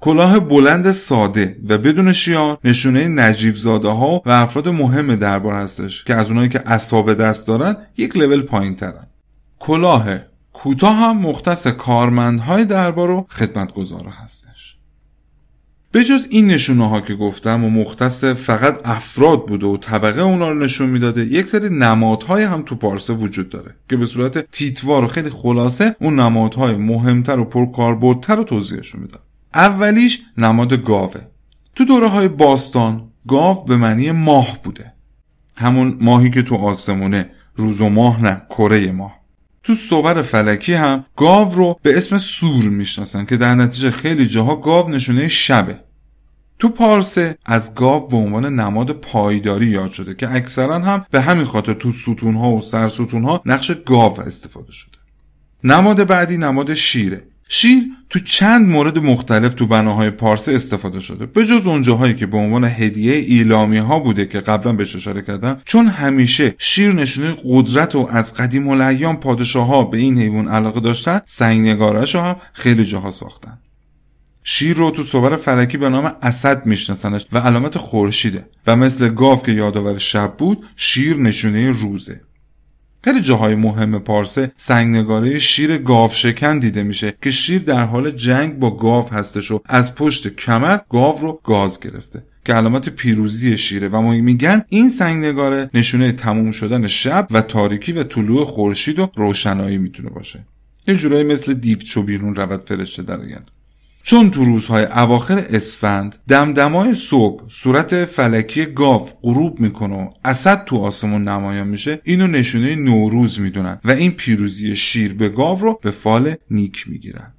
کلاه بلند ساده و بدون شیار نشونه نجیب زاده ها و افراد مهم دربار هستش که از اونایی که اصاب دست دارن یک لول پایین ترن کلاه کوتاه هم مختص کارمندهای دربار و خدمتگزارا هستش به جز این نشونه ها که گفتم و مختص فقط افراد بوده و طبقه اونا رو نشون می‌داده یک سری نمادهای هم تو پارسه وجود داره که به صورت تیتوار و خیلی خلاصه اون نمادهای مهمتر و پرکاربردتر رو توضیحشون میدم اولیش نماد گاوه. تو دوره های باستان گاو به معنی ماه بوده. همون ماهی که تو آسمونه روز و ماه نه کره ماه. تو صور فلکی هم گاو رو به اسم سور می‌شناسن که در نتیجه خیلی جاها گاو نشونه شبه. تو پارسه از گاو به عنوان نماد پایداری یاد شده که اکثرا هم به همین خاطر تو ستونها و سرستونها نقش گاو استفاده شده. نماد بعدی نماد شیره. شیر تو چند مورد مختلف تو بناهای پارسه استفاده شده. به جز اونجاهایی که به عنوان هدیه ایلامی ها بوده که قبلا بهش اشاره کردم چون همیشه شیر نشونه قدرت و از قدیم الایام پادشاه ها به این حیوان علاقه داشتن سنگنگارش هم خیلی جاها ساختن. شیر رو تو صور فلکی به نام اسد میشناسنش و علامت خورشیده و مثل گاو که یادآور شب بود شیر نشونه روزه. خیلی جاهای مهم پارسه سنگنگاره شیر گاو شکن دیده میشه که شیر در حال جنگ با گاو هستش و از پشت کمر گاو رو گاز گرفته که علامت پیروزی شیره. و ما میگن این سنگنگاره نشونه تموم شدن شب و تاریکی و طلوع خورشید و روشنایی می‌تونه باشه. یه جورایی مثل دیوچو بیرون رود فرشته در چون تو روزهای اواخر اسفند دمدمای صبح صورت فلکی گاو غروب می‌کنه و اسد تو آسمون نمایان میشه اینو نشونه نوروز می‌دونن و این پیروزی شیر به گاو رو به فال نیک می‌گیرن.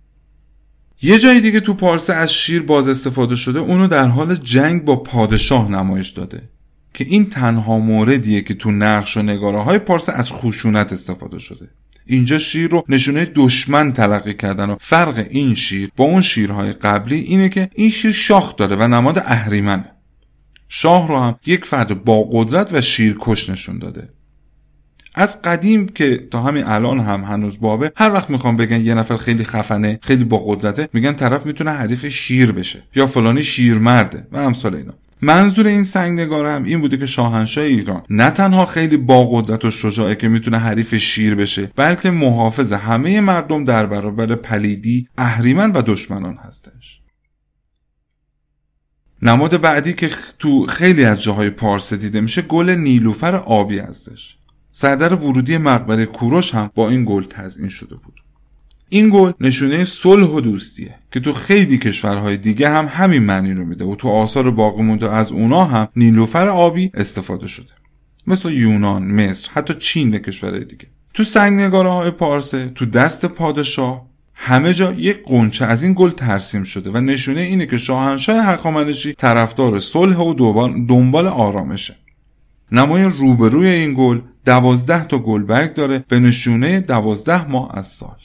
یه جای دیگه تو پارسه از شیر باز استفاده شده اونو در حال جنگ با پادشاه نمایش داده که این تنها موردیه که تو نقش و نگاره های پارسه از خشونت استفاده شده. اینجا شیر رو نشونه دشمن تلقی کردن و فرق این شیر با اون شیرهای قبلی اینه که این شیر شاخ داره و نماد اهریمنه شاه رو هم یک فرد با قدرت و شیرکش نشون داده. از قدیم که تا همین الان هم هنوز بابه هر وقت می‌خوام بگن یه نفر خیلی خفنه خیلی با قدرته میگن طرف می‌تونه حریف شیر بشه یا فلانی شیرمرده و امثال اینا. منظور این سنگ نگاره هم این بوده که شاهنشاه ایران نه تنها خیلی با قدرت و شجاعه که می‌تونه حریف شیر بشه بلکه محافظ همه مردم در برابر پلیدی اهریمن و دشمنان هستش. نماد بعدی که تو خیلی از جاهای پارسه دیده میشه گل نیلوفر آبی هستش. سردر ورودی مقبره کوروش هم با این گل تزئین شده بود. این گل نشونه صلح و دوستیه که تو خیلی کشورهای دیگه هم همین معنی رو میده و تو آثار باقی مونده از اونا هم نیلوفر آبی استفاده شده. مثل یونان، مصر، حتی چین و کشورهای دیگه. تو سنگ نگاره های پارسه تو دست پادشاه همه جا یک قنچه از این گل ترسیم شده و نشونه اینه که شاهنشاه حقامنشی طرفدار صلح و دنبال آرامشه. نمای روبروی این گل دوازده تا گلبرگ داره به نشونه دوازده ماه از سال.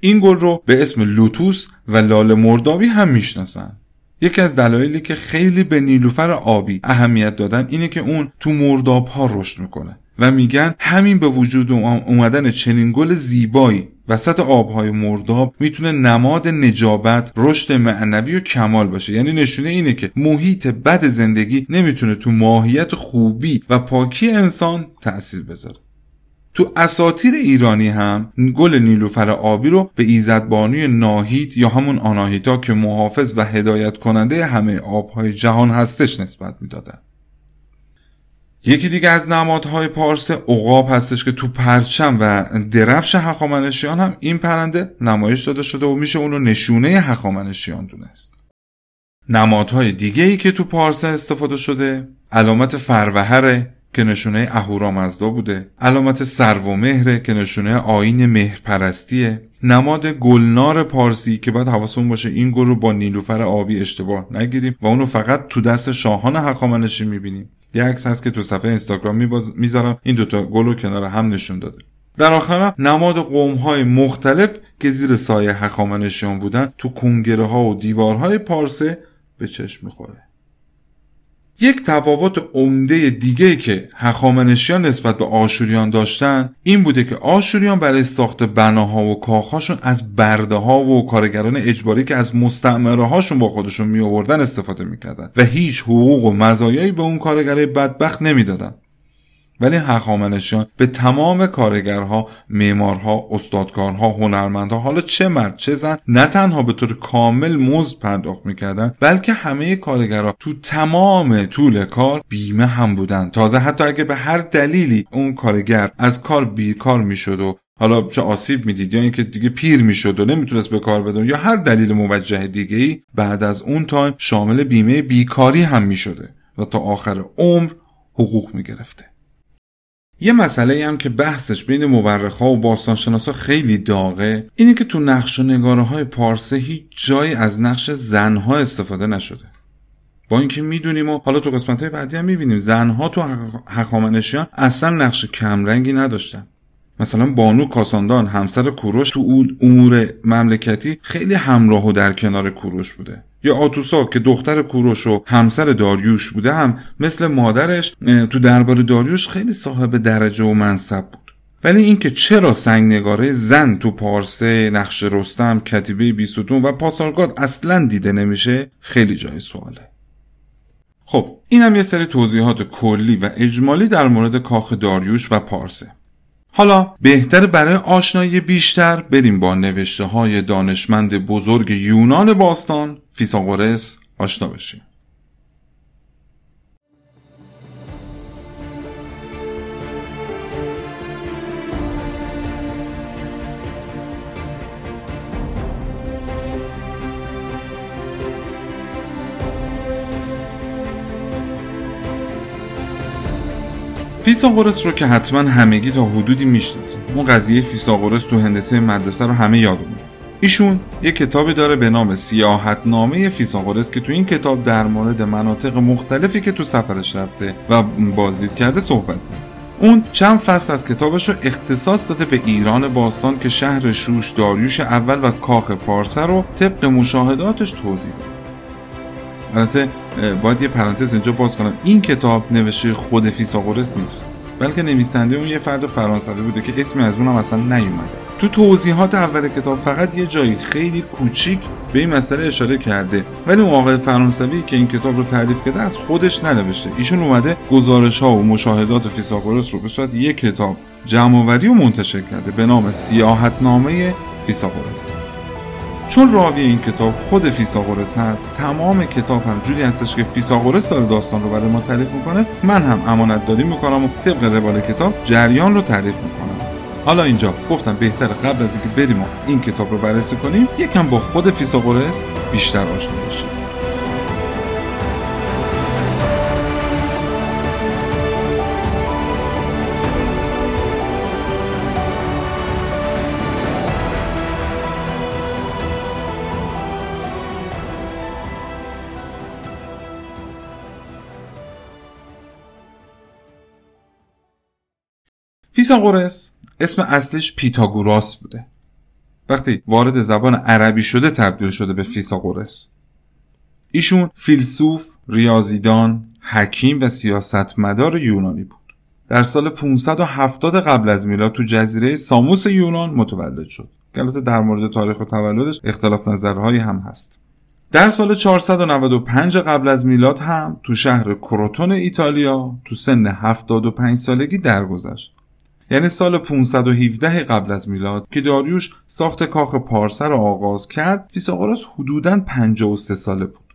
این گل رو به اسم لوتوس و لال مردابی هم می‌شناسن. یکی از دلایلی که خیلی به نیلوفر آبی اهمیت دادن اینه که اون تو مرداب ها رشد می‌کنه و میگن همین به وجود اومدن چنین گل زیبایی وسط آبهای مرداب می‌تونه نماد نجابت رشد معنوی و کمال باشه. یعنی نشونه اینه که محیط بد زندگی نمی‌تونه تو ماهیت خوبی و پاکی انسان تأثیر بذاره. تو اساتیر ایرانی هم گل نیلوفر آبی رو به ایزدبانی ناهید یا همون آناهیتا که محافظ و هدایت کننده همه آبهای جهان هستش نسبت می‌دادن. یکی دیگه از نمادهای پارس عقاب هستش که تو پرچم و درفش حقامنشیان هم این پرنده نمایش داده شده و میشه اونو نشونه حقامنشیان دونست. نمادهای دیگه ای که تو پارسه استفاده شده علامت فروهره که نشونه اهورامزدا بوده. علامت سرو و مهره که نشونه آین مهرپرستیه. نماد گلنار پارسی که باید حواسون باشه این گل رو با نیلوفر آبی اشتباه نگیریم و اونو فقط تو دست شاهان حقامنشی می‌بینیم. یه عکس هست که تو صفحه اینستاگرام می‌ذارم. این دوتا گل رو کنار هم نشون داده. در آخر نماد قوم های مختلف که زیر سایه حقامنشیان بودن تو کنگره ها و دیوارهای پارسه به چشم می‌خوره. یک تفاوت عمده دیگه که هخامنشیان نسبت به آشوریان داشتن این بوده که آشوریان برای ساخت بناها و کاخهاشون از برده ها و کارگران اجباری که از مستعمره هاشون با خودشون می آوردن استفاده می‌کردن و هیچ حقوق و مزایایی به اون کارگرای بدبخت نمی‌دادن. ولی هخامنشیان به تمام کارگرها معمارها استادکارها هنرمندها حالا چه مرد چه زن نه تنها به طور کامل مزد پرداخت می‌کردن بلکه همه کارگرها تو تمام طول کار بیمه هم بودن. تازه حتی اگه به هر دلیلی اون کارگر از کار بیکار می‌شد و حالا چه آسیب می‌دید یا اینکه دیگه پیر می‌شد و نمی‌تونست به کار بده یا هر دلیل موجه دیگه ای بعد از اون تایم شامل بیمه بیکاری هم می‌شده و تا آخر عمر حقوق می‌گرفته. یه مسئله هم که بحثش بین مورخا و باستانشناسا خیلی داغه اینه که تو نقش و نگاره های پارسه هیچ جایی از نقش زنها استفاده نشده. با اینکه می‌دونیم و حالا تو قسمت های بعدی هم می‌بینیم زنها تو هخامنشیان اصلا نقش کمرنگی نداشتن. مثلا بانو کاساندان همسر کوروش تو امور مملکتی خیلی همراه و در کنار کوروش بوده. یا آتوسا که دختر کوروش و همسر داریوش بوده هم مثل مادرش تو دربار داریوش خیلی صاحب درجه و منصب بود. ولی اینکه چرا سنگ نگاره زن تو پارسه نقش رستم کتیبه بیستون و پاسارگاد اصلا دیده نمیشه خیلی جای سواله. خب این هم یه سری توضیحات کلی و اجمالی در مورد کاخ داریوش و پارسه. حالا بهتر برای آشنایی بیشتر بریم با نوشته های دانشمند بزرگ یونان باستان. فیساغورس آشنا بشیم فیساغورس رو که حتما همگی تا حدودی می‌شناسیم. اون قضیه فیساغورس تو هندسه مدرسه رو همه یادمون ایشون یه کتابی داره به نام سیاحتنامه فیساغورس که تو این کتاب در مورد مناطق مختلفی که تو سفرش رفته و بازدید کرده صحبت اون چند فصل از کتابش رو اختصاص داده به ایران باستان که شهر شوش داریوش اول و کاخ پارسه رو طبق مشاهداتش توضیح داده. البته باید یه پرانتز اینجا باز کنم. این کتاب نوشته خود فیساغورس نیست. بلکه نویسنده اون یه فرد فرانسوی بوده که اسمی از اونم اصلا نیومده. تو توضیحات اول کتاب فقط یه جایی خیلی کوچیک به این مسئله اشاره کرده. ولی اون آقای فرانسوی که این کتاب رو تعریف کرده از خودش ننوشته. ایشون اومده گزارش ها و مشاهدات فیساغورس رو به صورت یک کتاب جمع و منتشر کرده به نام سیاحتنامه فیساغورس چون راوی این کتاب خود فیساغورس هست تمام کتاب هم جوری هستش که فیساغورس داره داستان رو برای ما تعریف می‌کنه من هم امانت داری می‌کنم و طبق روال کتاب جریان رو تعریف می‌کنم. حالا اینجا گفتم بهتر قبل از اینکه بریم و این کتاب رو بررسی کنیم یکم با خود فیساغورس بیشتر آشنا بشیم. فیساغورس اسم اصلش پیتاگوراس بوده. وقتی وارد زبان عربی شده تبدیل شده به فیساغورس ایشون فیلسوف، ریاضیدان، حکیم و سیاستمدار یونانی بود. در سال 570 قبل از میلاد تو جزیره ساموس یونان متولد شد. البته در مورد تاریخ و تولدش اختلاف نظرهایی هم هست. در سال 495 قبل از میلاد هم تو شهر کروتون ایتالیا تو سن 75 سالگی درگذشت. یعنی سال 517 قبل از میلاد که داریوش ساخت کاخ پارسه را آغاز کرد فیساغورس حدوداً 53 ساله بود.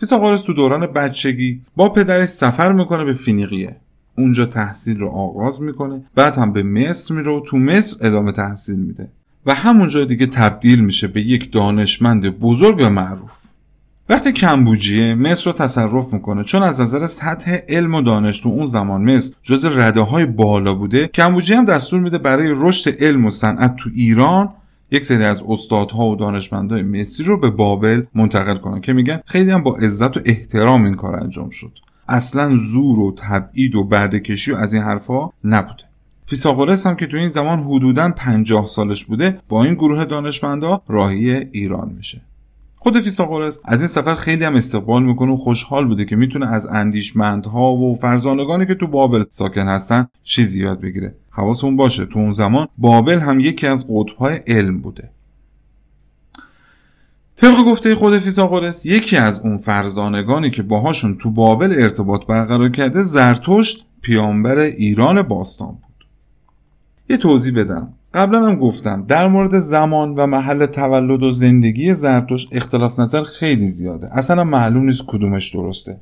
فیساغورس تو دوران بچگی با پدرش سفر می‌کنه به فینیقیه. اونجا تحصیل رو آغاز می‌کنه بعد هم به مصر میره و تو مصر ادامه تحصیل میده. و همونجا دیگه تبدیل میشه به یک دانشمند بزرگ و معروف. وقتی کمبوجیه مصر رو تصرف می‌کنه چون از نظر سطح علم و دانش تو اون زمان مصر جز رده های بالا بوده کمبوجیه هم دستور میده برای رشد علم و صنعت تو ایران یک سری از استادها و دانشمندای مصری رو به بابل منتقل کنن که میگن خیلی هم با عزت و احترام این کار انجام شد. اصلا زور و تبعید و بردهکشی و از این حرفها نبوده. فیساغورس هم که تو این زمان حدودا 50 سالش بوده با این گروه دانشمندا راهی ایران میشه. خود فیساغورس از این سفر خیلی هم استقبال می‌کنه و خوشحال بوده که می‌تونه از اندیشمندها و فرزانگانی که تو بابل ساکن هستن چیزی یاد بگیره. حواسون باشه تو اون زمان بابل هم یکی از قطبهای علم بوده. طبق گفته خود فیساغورس یکی از اون فرزانگانی که باهاشون تو بابل ارتباط برقرار کرده زرتشت پیامبر ایران باستان بود. یه توضیح بدم. قبلا هم گفتم در مورد زمان و محل تولد و زندگی زرتوش اختلاف نظر خیلی زیاده. اصلا معلوم نیست کدومش درسته.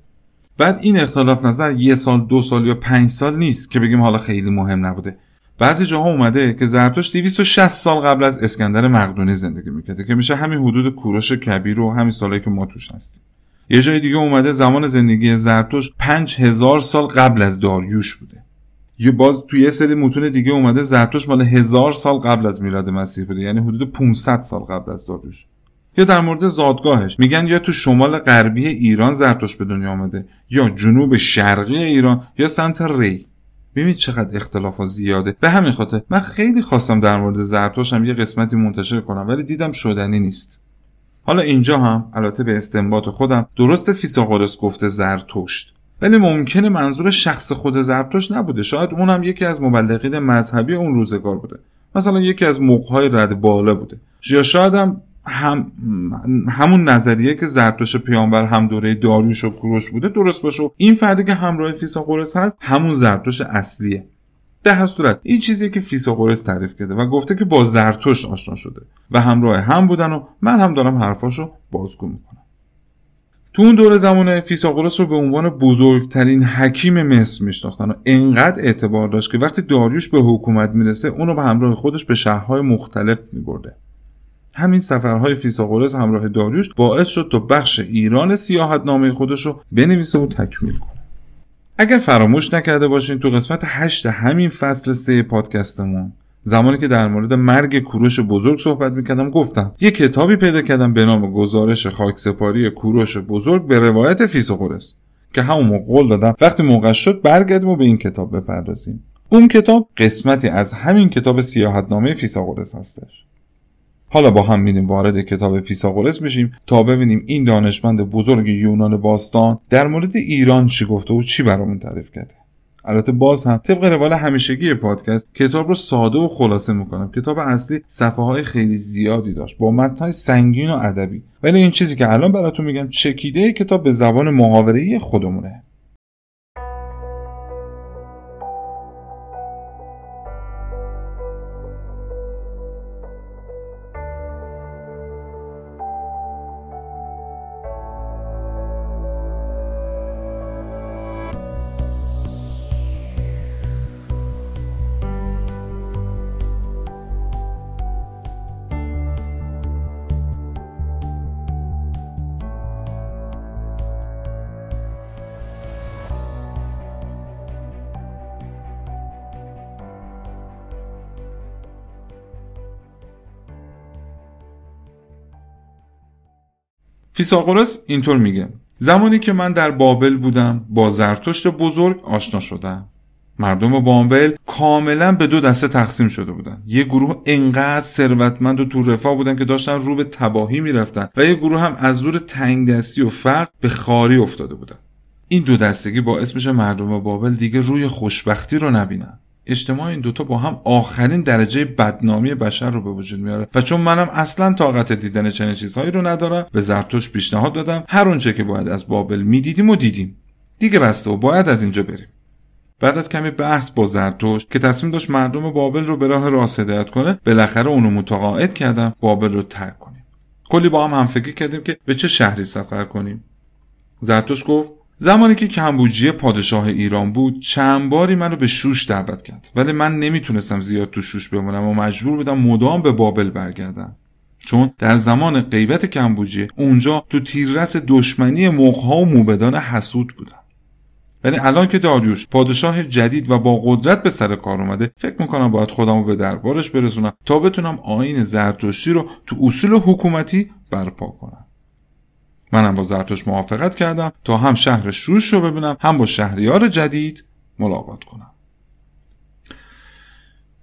بعد این اختلاف نظر یه سال دو سال یا پنج سال نیست که بگیم حالا خیلی مهم نبوده. بعضی جاها اومده که زرتوش 260 سال قبل از اسکندر مقدونی زندگی می‌کرده که میشه همین حدود کوروش کبیر و همین سالایی که ما توش هستیم. یه جای دیگه اومده زمان زندگی زرتوش 5000 سال قبل از داریوش بوده. یه باز توی یه سری متون دیگه اومده زرتوش مال هزار سال قبل از میلاد مسیح بوده یعنی حدود 500 سال قبل از داریوش یا در مورد زادگاهش میگن یا تو شمال غربی ایران زرتشت به دنیا آمده یا جنوب شرقی ایران یا سمت ری. ببینید چقدر اختلافات زیاده. به همین خاطر من خیلی خواستم در مورد زرتشت یه قسمتی منتشر کنم ولی دیدم شدنی نیست. حالا اینجا هم البته به استنباط خودم درست فیثاغورس گفته زرتشت. ولی ممکنه منظور شخص خود زرتشت نبوده. شاید اونم یکی از مبلغین مذهبی اون روزگار بوده. مثلا یکی از موقعهای رد بالا بوده. یا شاید هم, هم همون نظریه که زرتشت پیامبر هم دوره داریوش و کوروش بوده درست باشه. این فردی که همراه فیثاغورس هست همون زرتشت اصلیه. در هر صورت این چیزی که فیثاغورس تعریف کرده و گفته که با زرتشت آشنا شده و همراه هم بودن و من هم دارم حرفاشو بازگو می‌کنم. تو اون دور زمان فیثاغورس رو به عنوان بزرگترین حکیم مصر میشناختن و انقدر اعتبار داشت که وقتی داریوش به حکومت می‌رسه اون رو به همراه خودش به شهرهای مختلف میبرده. همین سفرهای فیثاغورس همراه داریوش باعث شد تا بخش ایران سیاحت نامه خودش رو بنویسه و تکمیل کنه. اگر فراموش نکرده باشین تو قسمت هشت همین فصل سه پادکستمون زمانی که در مورد مرگ کوروش بزرگ صحبت می‌کردم گفتم یه کتابی پیدا کردم به نام گزارش خاکسپاری کوروش بزرگ به روایت فیثاغورس که همون موقع قول دادم وقتی موقع شد برگردیم و به این کتاب بپردازیم. اون کتاب قسمتی از همین کتاب سیاحتنامه فیثاغورس هستش. حالا با هم میریم وارد کتاب فیثاغورس بشیم تا ببینیم این دانشمند بزرگ یونان باستان در مورد ایران چی گفته و چی برامون تعریف کرده. البته باز هم طبق روال همیشگی پادکست کتاب رو ساده و خلاصه می‌کنم. کتاب اصلی صفحه های خیلی زیادی داشت با متنهای سنگین و ادبی. ولی این چیزی که الان براتون میگم چکیده کتاب به زبان محاوره‌ای خودمونه. فیساغورس اینطور میگه. زمانی که من در بابل بودم با زرتشت بزرگ آشنا شدم. مردم بابل کاملا به دو دسته تقسیم شده بودن. یه گروه انقدر ثروتمند و تو رفاه بودن که داشتن رو به تباهی می‌رفتن و یه گروه هم از زور تنگ دستی و فقر به خاری افتاده بودن. این دو دستگی باعث میشه مردم بابل دیگه روی خوشبختی رو نبینن. اجتماع این دوتا با هم آخرین درجه بدنامی بشر رو به وجود میاره. و چون منم اصلا طاقت دیدن چنین چیزهایی رو ندارم به زرتوش پیشنهاد دادم. هر اونچه که باید از بابل می‌دیدیم و دیدیم. دیگه بسته و باید از اینجا بریم. بعد از کمی بحث با زرتوش که تصمیم داشت مردم بابل رو به راه راست هدایت کنه بالاخره اونو متقاعد کردم بابل رو ترک کنیم. کلی با هم همفکری کردیم که به چه شهری سفر کنیم. زرتوش گفت زمانی که کمبوجیه پادشاه ایران بود چند باری منو به شوش دعوت کرد. ولی من نمی‌تونستم زیاد تو شوش بمونم و مجبور بودم مدام به بابل برگردم. چون در زمان غیبت کمبوجیه اونجا تو تیررس دشمنی مقها و موبدان حسود بودم. ولی الان که داریوش پادشاه جدید و با قدرت به سر کار اومده فکر می‌کنم باید خودمو به دربارش برسونم تا بتونم آین زرتشتی رو تو اصول حکومتی برپا کنم. منم با زرتوش موافقت کردم تا هم شهر شوش رو ببینم هم با شهریار جدید ملاقات کنم.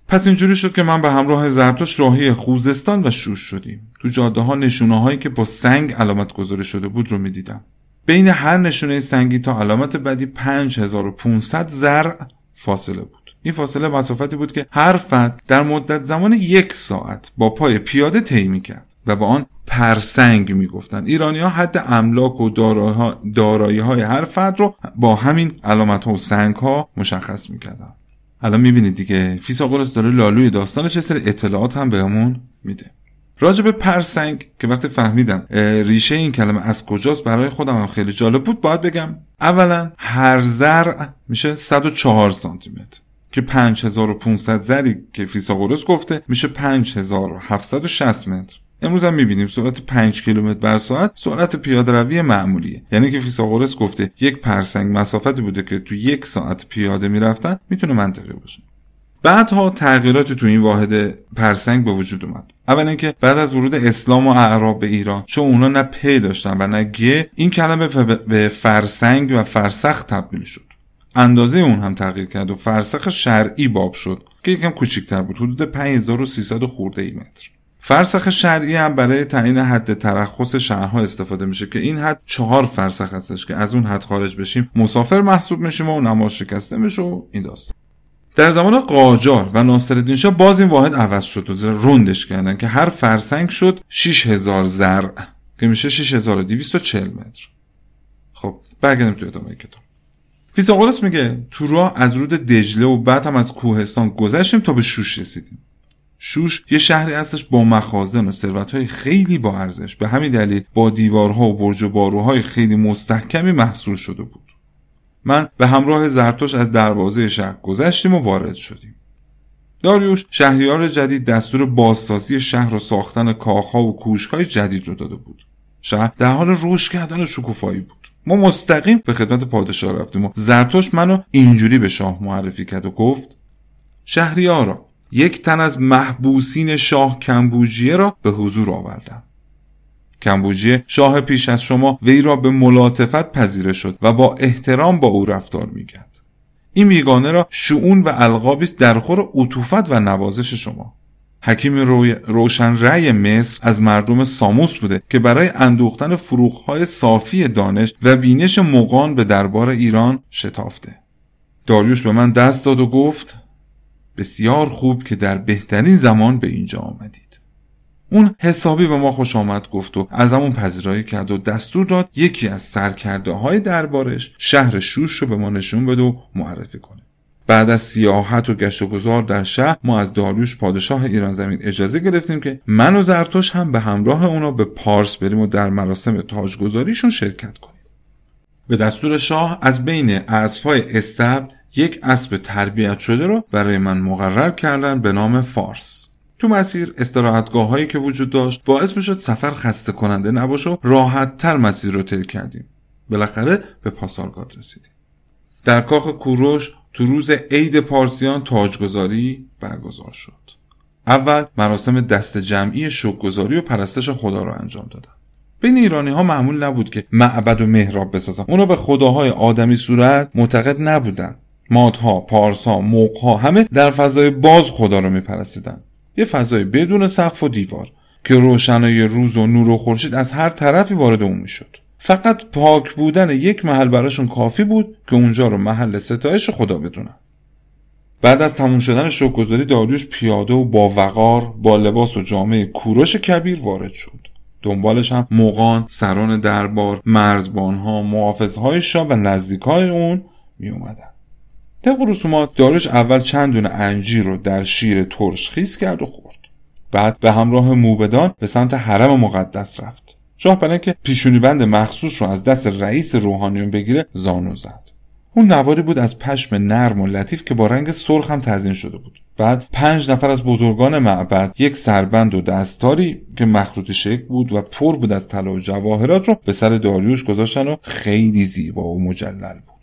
پس اینجوری شد که من به همراه زرتوش راهی خوزستان و شوش شدیم. تو جاده ها نشونه هایی که با سنگ علامت گذاری شده بود رو می‌دیدم. بین هر نشونه سنگی تا علامت بعدی 5500 زرع فاصله بود. این فاصله مسافتی بود که هر فرد در مدت زمان یک ساعت با پای پیاده طی کرد و به آن پرسنگ می‌گفتند. ایرانی ها حد املاک و دارایی های هر فرد رو با همین علامت ها و سنگ ها مشخص می‌کردن الان می‌بینید دیگه فیساغورس داره لالوی داستان چه سر اطلاعات هم بهمون میده. راجع به پرسنگ که وقتی فهمیدم ریشه این کلمه از کجاست برای خودم هم خیلی جالب بود باید بگم. اولا هر زرع میشه 104 سانتی متر که 5500 زری که فیساغورس گفته میشه 5760 متر. امروز هم می‌بینیم سرعت 5 کیلومتر بر ساعت سرعت پیاده روی معمولیه. یعنی که فیثاغورس گفته یک پرسنگ مسافتی بوده که تو یک ساعت پیاده می‌رفتن می‌تونه منطقی باشه. بعدها تغییراتی تو این واحد پرسنگ به وجود اومد. اول اینکه بعد از ورود اسلام و اعراب به ایران چون اونا نه پی داشتن و نه گه این کلمه به فرسنگ و فرسخ تبدیل شد. اندازه اون هم تغییر کرد و فرسخ شرعی باب شد که یکم کوچیکتر بود حدود 5300 خورده ای متر. فرسخ شرعی هم برای تعیین حد ترخص شهرها استفاده میشه که این حد چهار فرسخ هستش که از اون حد خارج بشیم مسافر محسوب میشیم و نماز شکسته میشه و این داستان. در زمان قاجار و ناصرالدین شاه باز این واحد عوض شد و رندش کردن که هر فرسنگ شد 6000 زرع که میشه 6240 متر. خب برگردیم توی ادامه کتاب. فیثاغورس میگه تو راه از رود دجله و بعد هم از کوهستان گذشتیم تا به شوش رسیدیم. شوش یه شهری هستش با مخازن و ثروتهای خیلی با ارزش. به همین دلیل با دیوارها و برج و باروهای خیلی مستحکمی محصول شده بود. من به همراه زرتوش از دروازه شهر گذشتیم و وارد شدیم. داریوش شهریار جدید دستور بازسازی شهر و ساختن کاخها و کوشکهای جدید رو داده بود. شهر در حال رشد کردن شکوفایی بود. ما مستقیم به خدمت پادشاه رفتیم و زرتوش منو اینجوری به شاه معرفی کرد و گفت شهریارا یک تن از محبوسین شاه کمبوجیه را به حضور آوردم کمبوجیه شاه پیش از شما وی را به ملاطفت پذیره شد و با احترام با او رفتار می‌کرد. این بیگانه را شعون و القابی است درخور عطوفت و نوازش شما. حکیم روشن رأی مصر از مردم ساموس بوده که برای اندوختن فروغهای صافی دانش و بینش مقان به دربار ایران شتافته. داریوش به من دست داد و گفت بسیار خوب که در بهترین زمان به اینجا آمدید. اون حسابی به ما خوش آمد گفت و از همون پذیرایی کرد و دستور داد یکی از سرکرده های دربارش شهر شوش رو به ما نشون بده و معرفی کنه. بعد از سیاحت و گشت و گذار در شهر ما از داریوش پادشاه ایران زمین اجازه گرفتیم که من و زرتوش هم به همراه اونا به پارس بریم و در مراسم تاجگذاریشون شرکت کنیم. به دستور شاه از بین اسبهای استبل یک اسب تربیت شده رو برای من مقرر کردن به نام فارس. تو مسیر استراحتگاه هایی که وجود داشت باعث می‌شد سفر خسته کننده نباشه و راحت تر مسیر رو طی کردیم. بالاخره به پاسارگاد رسیدیم. در کاخ کوروش تو روز عید پارسیان تاجگذاری برگزار شد. اول مراسم دست جمعی شکگذاری و پرستش خدا را انجام دادن. بین ایرانی ها معمول نبود که معبد و محراب بسازن. اونا به خداهای آدمی صورت معتقد نبودن. مادها، پارسها، موقها همه در فضای باز خدا رو میپرستیدن. یه فضای بدون سقف و دیوار که روشنای روز و نور و خورشید از هر طرفی وارد اون می‌شد. فقط پاک بودن یک محل براشون کافی بود که اونجا رو محل ستایش خدا بدونن. بعد از تموم شدن شوکگذاری داریوش پیاده و با وقار با لباس و جامعه کوروش کبیر وارد شد. دنبالش هم موقان سران دربار مرزبانها محافظهای شاه و نزدیکهای اون می اومدن طبق رسومات داریوش اول چند دونه انجیر رو در شیر ترش خیس کرد و خورد. بعد به همراه موبدان به سمت حرم مقدس رفت. شاه برای که پیشونی بند مخصوص رو از دست رئیس روحانیون بگیره زانو زد. اون نواری بود از پشم نرم و لطیف که با رنگ سرخ هم تزین شده بود. بعد پنج نفر از بزرگان معبد یک سربند و دستاری که مخروط شکل بود و پر بود از طلا و جواهرات رو به سر داریوش گذاشتن و خیلی زیبا و مجلل بود.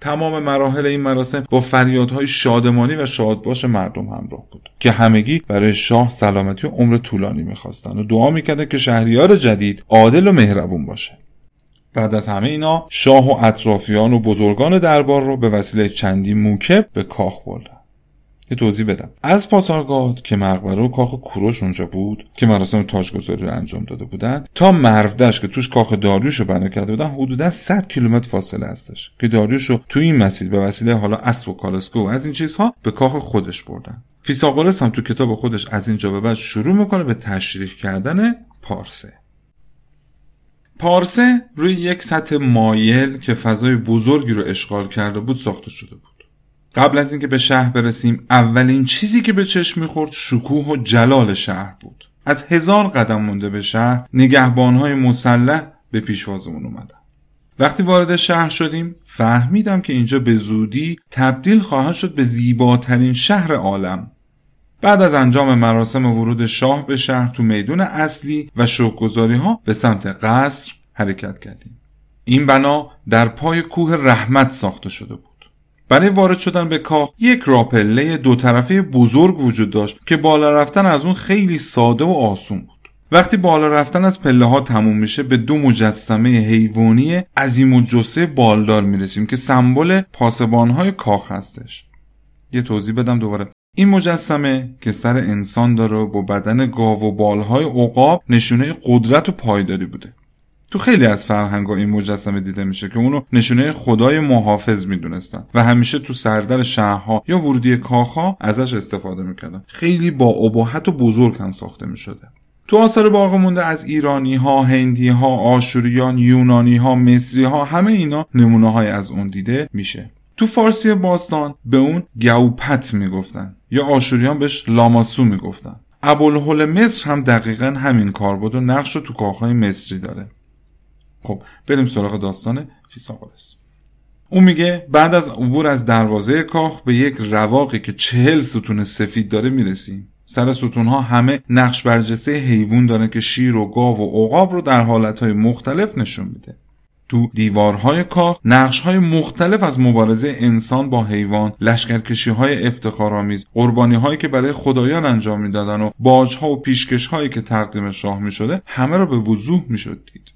تمام مراحل این مراسم با فریادهای شادمانی و شادباش مردم همراه بود که همگی برای شاه سلامتی و عمر طولانی می‌خواستند و دعا می‌کردن که شهریار جدید عادل و مهربون باشه. بعد از همه اینا شاه و اطرافیان و بزرگان دربار رو به وسیله چندی موکب به کاخ بردن. یه توضیح بدم. از پاسارگاد که مقبره و کاخ کوروش اونجا بود که مراسم تاجگذاری رو انجام داده بودن تا مرودش که توش کاخ داریوش رو بنا کرده بودن حدودا 100 کیلومتر فاصله هستش. که داریوش رو تو این مسیر به وسیله حالا اسب و کالسکو و از این چیزها به کاخ خودش بردن. فیساغورس هم تو کتاب خودش از اینجا به بعد شروع می‌کنه به تشریح کردن پارسه. پارسه روی یک سطح مایل که فضای بزرگی رو اشغال کرده بود ساخته شده بود. قبل از اینکه به شهر برسیم اولین چیزی که به چشم می‌خورد شکوه و جلال شهر بود. از هزار قدم مونده به شهر نگهبانهای مسلح به پیشوازمون اومدن. وقتی وارد شهر شدیم فهمیدم که اینجا به زودی تبدیل خواهد شد به زیباترین شهر عالم. بعد از انجام مراسم ورود شاه به شهر تو میدون اصلی و شوکگذاری ها به سمت قصر حرکت کردیم. این بنا در پای کوه رحمت ساخته شده بود. برای وارد شدن به کاخ یک راپله دو طرفه بزرگ وجود داشت که بالا رفتن از اون خیلی ساده و آسون بود. وقتی بالا رفتن از پله ها تموم میشه به دو مجسمه حیوانی عظیم و جسه بالدار می‌رسیم که سمبل پاسبان های کاخ هستش. یه توضیح بدم دوباره. این مجسمه که سر انسان داره با بدن گاو و بالهای عقاب نشونه قدرت و پایداری بوده. تو خیلی از فرهنگ این مجسمه دیده میشه که اونو نشونه خدای محافظ می‌دونستن و همیشه تو سردر شهرها یا ورودی کاخها ازش استفاده می‌کردن خیلی با ابهت و بزرگ هم ساخته می‌شده تو آثار باقی مونده از ایرانی ها، هندی ها، آشوریان، یونانی ها، مصری ها همه اینا نمونه های از اون دیده میشه. تو فارسی باستان به اون گوپت می‌گفتن یا آشوریان بهش لاماسو می‌گفتن. ابوالهول مصر هم دقیقا همین کار بود و نقش رو تو کاخهای مصری داره. خب بریم سراغ داستان فیساغورس. اون میگه بعد از عبور از دروازه کاخ به یک رواقی که چهل ستون سفید داره می‌رسیم. سر ستون ها همه نقش برجسته حیوان دارن که شیر و گاو و عقاب رو در حالتهای مختلف نشون میده. تو دیوارهای کاخ نقش های مختلف از مبارزه انسان با حیوان لشکرکشی های افتخارآمیز قربانی هایی که برای خدایان انجام می‌دادن و باج ها و پیشکش هایی که تقدیم شاه می شده همه را به وضوح می‌شد دید.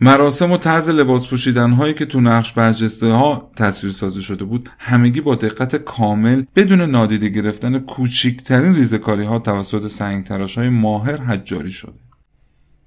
مراسم و طرز لباس پوشیدن هایی که تو نقش برجسته ها تصویر سازی شده بود همگی با دقت کامل بدون نادیده گرفتن کوچکترین ریزکاری ها توسط سنگ تراش های ماهر حجاری شده.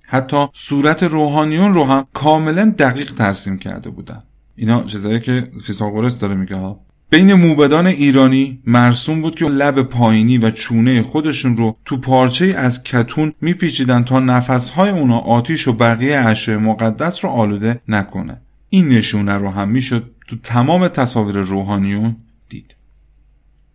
حتی صورت روحانیون رو هم کاملا دقیق ترسیم کرده بودن. اینا چیزایی که فیساغورس داره میگه ها. بین موبدان ایرانی مرسوم بود که لب پایینی و چونه خودشون رو تو پارچه از کتون میپیچیدن تا نفسهای اونا آتیش و بقیه اشیاء مقدس رو آلوده نکنه. این نشونه رو هم می‌شد تو تمام تصاویر روحانیون دید.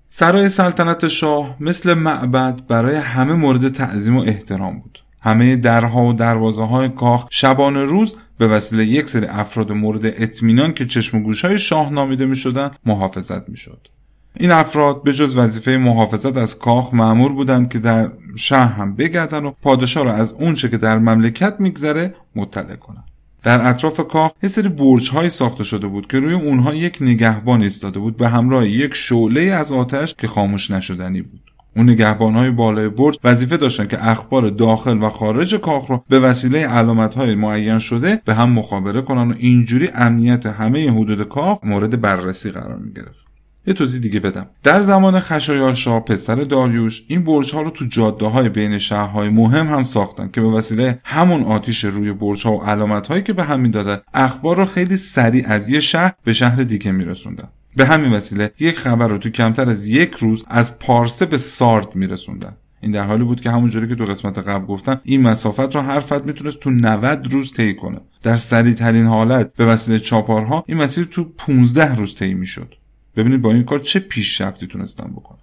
سرای سلطنت شاه مثل معبد برای همه مورد تعظیم و احترام بود. همه درها و دروازه های کاخ شبانه روز به وسیله یک سری افراد مورد اطمینان که چشم و گوش های شاه نامیده می شدن محافظت می شد. این افراد به جز وظیفه محافظت از کاخ معمور بودند که در شهر هم بگردن و پادشاه را از اونچه که در مملکت میگذره مطلع کنند. در اطراف کاخ یه سری برج های ساخته شده بود که روی اونها یک نگهبان ایستاده بود به همراه یک شعله از آتش که خاموش نشدنی بود. اون نگهبانهای بالای برج وظیفه داشتن که اخبار داخل و خارج کاخ رو به وسیله های معین شده به هم مخابره کنن و اینجوری امنیت همه حدود کاخ مورد بررسی قرار می گرفت. یه توضیح دیگه بدم در زمان خشایار شاه پسر داریوش این برج ها رو تو جاده های بین شهرهای مهم هم ساختن که به وسیله همون آتیش روی برج ها و علامت هایی که به هم می‌دادن اخبار رو خیلی سریع از یه شهر به شهر دیگه میرسوندن به همین وسیله یک خبر رو تو کمتر از یک روز از پارسه به سارد میرسوندن. این در حالی بود که همونجوری که تو قسمت قبل گفتم این مسافت رو هر فرد می‌تونست تو 90 روز طی کنه. در سریع ترین حالت به وسیله چاپارها این مسیر تو 15 روز طی می‌شد. ببینید با این کار چه پیشرفتی تونستن بکنه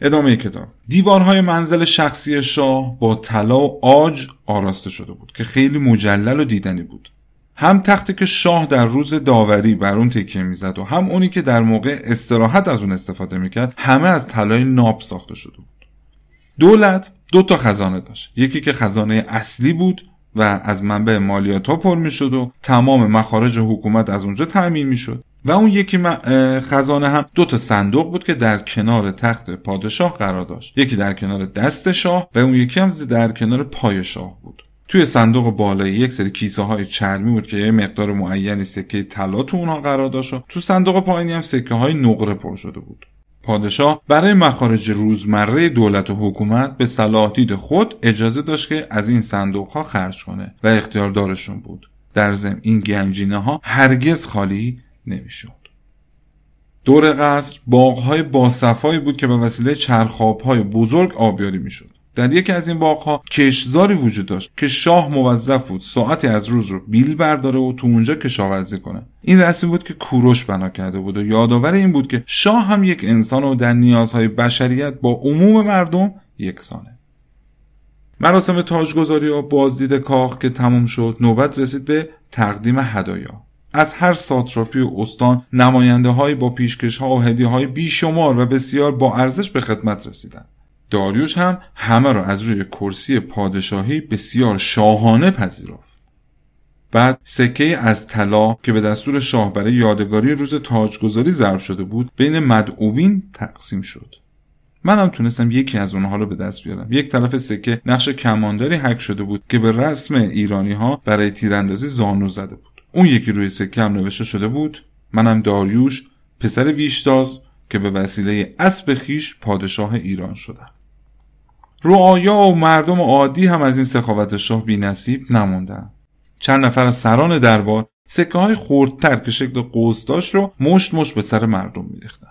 ادامه کتاب. دیوارهای منزل شخصی شاه با طلا و آج آراسته شده بود که خیلی مجلل و دیدنی بود. هم تختی که شاه در روز داوری بر اون تکیه می‌زد و هم اونی که در موقع استراحت از اون استفاده می‌کرد همه از طلای ناب ساخته شده بود. دولت دو تا خزانه داشت. یکی که خزانه اصلی بود و از منبع مالیات ها پر می‌شد و تمام مخارج حکومت از اونجا تأمین می‌شد. و اون یکی خزانه هم دو تا صندوق بود که در کنار تخت پادشاه قرار داشت. یکی در کنار دست شاه و اون یکی هم در کنار پای شاه بود. توی صندوق بالایی یک سری کیسه های چرمی بود که یه مقدار معینی سکه طلا تو اونها قرار داشت و تو صندوق پایینی هم سکه های نقره پر شده بود. پادشاه برای مخارج روزمره دولت و حکومت به صلاح دید خود اجازه داشت که از این صندوق ها خرج کنه و اختیار دارشون بود. در ضمن این گنجینه ها هرگز خالی نمی‌شد. دور قصر باغهای باصفایی بود که به وسیله چرخاب های بزرگ آبیاری می‌شد. در یکی از این باغها کشزاری وجود داشت که شاه موظف بود ساعتی از روز رو بیل برداره و تو اونجا کشاورزی کنه. این رسمی بود که کوروش بنا کرده بود و یادآور این بود که شاه هم یک انسان و در نیازهای بشریت با عموم مردم یکسانه. مراسم تاجگذاری و بازدید کاخ که تموم شد نوبت رسید به تقدیم هدایا. از هر ساتراپی و استان نماینده های با پیشکش ها و هدیه های بیشمار و بسیار با ارزش به خدمت رسیدند. داریوش هم همه را از روی کرسی پادشاهی بسیار شاهانه پذیرفت. بعد سکه از طلا که به دستور شاه برای یادگاری روز تاجگذاری ضرب شده بود بین مدعوین تقسیم شد. منم تونستم یکی از اونها رو به دست بیارم. یک طرف سکه نقش کمانداری حک شده بود که به رسم ایرانی ها برای تیراندازی زانو زده بود. اون یکی روی سکه هم نوشته شده بود منم داریوش پسر ویشتاز که به وسیله اسب خیش پادشاه ایران شدم. رعایا و مردم عادی هم از این سخاوت شاه بی نصیب نموندن. چند نفر از سران دربار سکه های خوردتر که شکل قوس داشت رو مشت مشت به سر مردم میریختن.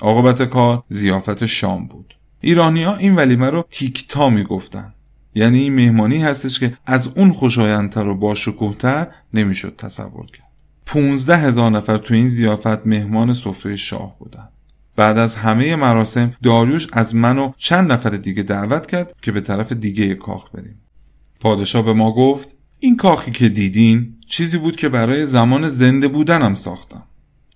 عاقبت کار زیافت شام بود. ایرانی ها این ولیمه رو تیکتا می‌گفتن. یعنی این مهمانی هستش که از اون خوشایندتر و با شکوهتر نمی‌شد تصور کرد. پونزده هزار نفر تو این زیافت مهمان سفره شاه بودن. بعد از همه مراسم داریوش از من و چند نفر دیگه دعوت کرد که به طرف دیگه کاخ بریم پادشاه به ما گفت این کاخی که دیدین چیزی بود که برای زمان زنده بودنم ساختم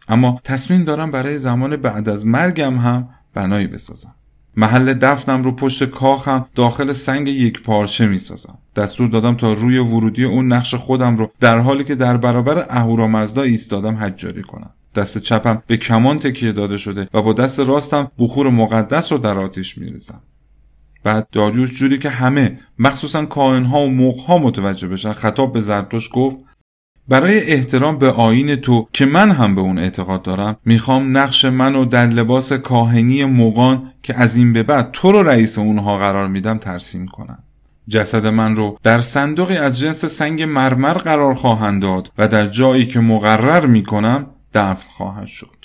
اما تصمیم دارم برای زمان بعد از مرگم هم بنایی بسازم محل دفنم رو پشت کاخم داخل سنگ یک پارچه می سازم. دستور دادم تا روی ورودی اون نقش خودم رو در حالی که در برابر اهورامزدا ایستادم حجاری کنم. دست چپم به کمان تکیه داده شده و با دست راستم بخور مقدس رو در آتیش میریزم. بعد داریوش جوری که همه مخصوصا کاهنها و موقها متوجه بشن خطاب به زرتوش گفت برای احترام به آین تو که من هم به اون اعتقاد دارم می‌خوام نقش منو در لباس کاهنی موقان که از این به بعد تو رو رئیس اونها قرار میدم ترسیم کنم جسد من رو در صندوقی از جنس سنگ مرمر قرار خواهند داد و در جایی که مقرر می‌کنم دفن خواهد شد.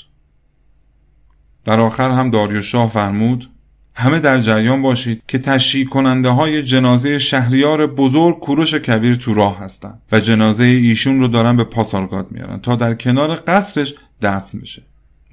در آخر هم داریوش شاه فرمود همه در جریان باشید که تشییع کننده های جنازه شهریار بزرگ کوروش کبیر تو راه هستند و جنازه ایشون رو دارن به پاسارگاد میارن تا در کنار قصرش دفن بشه.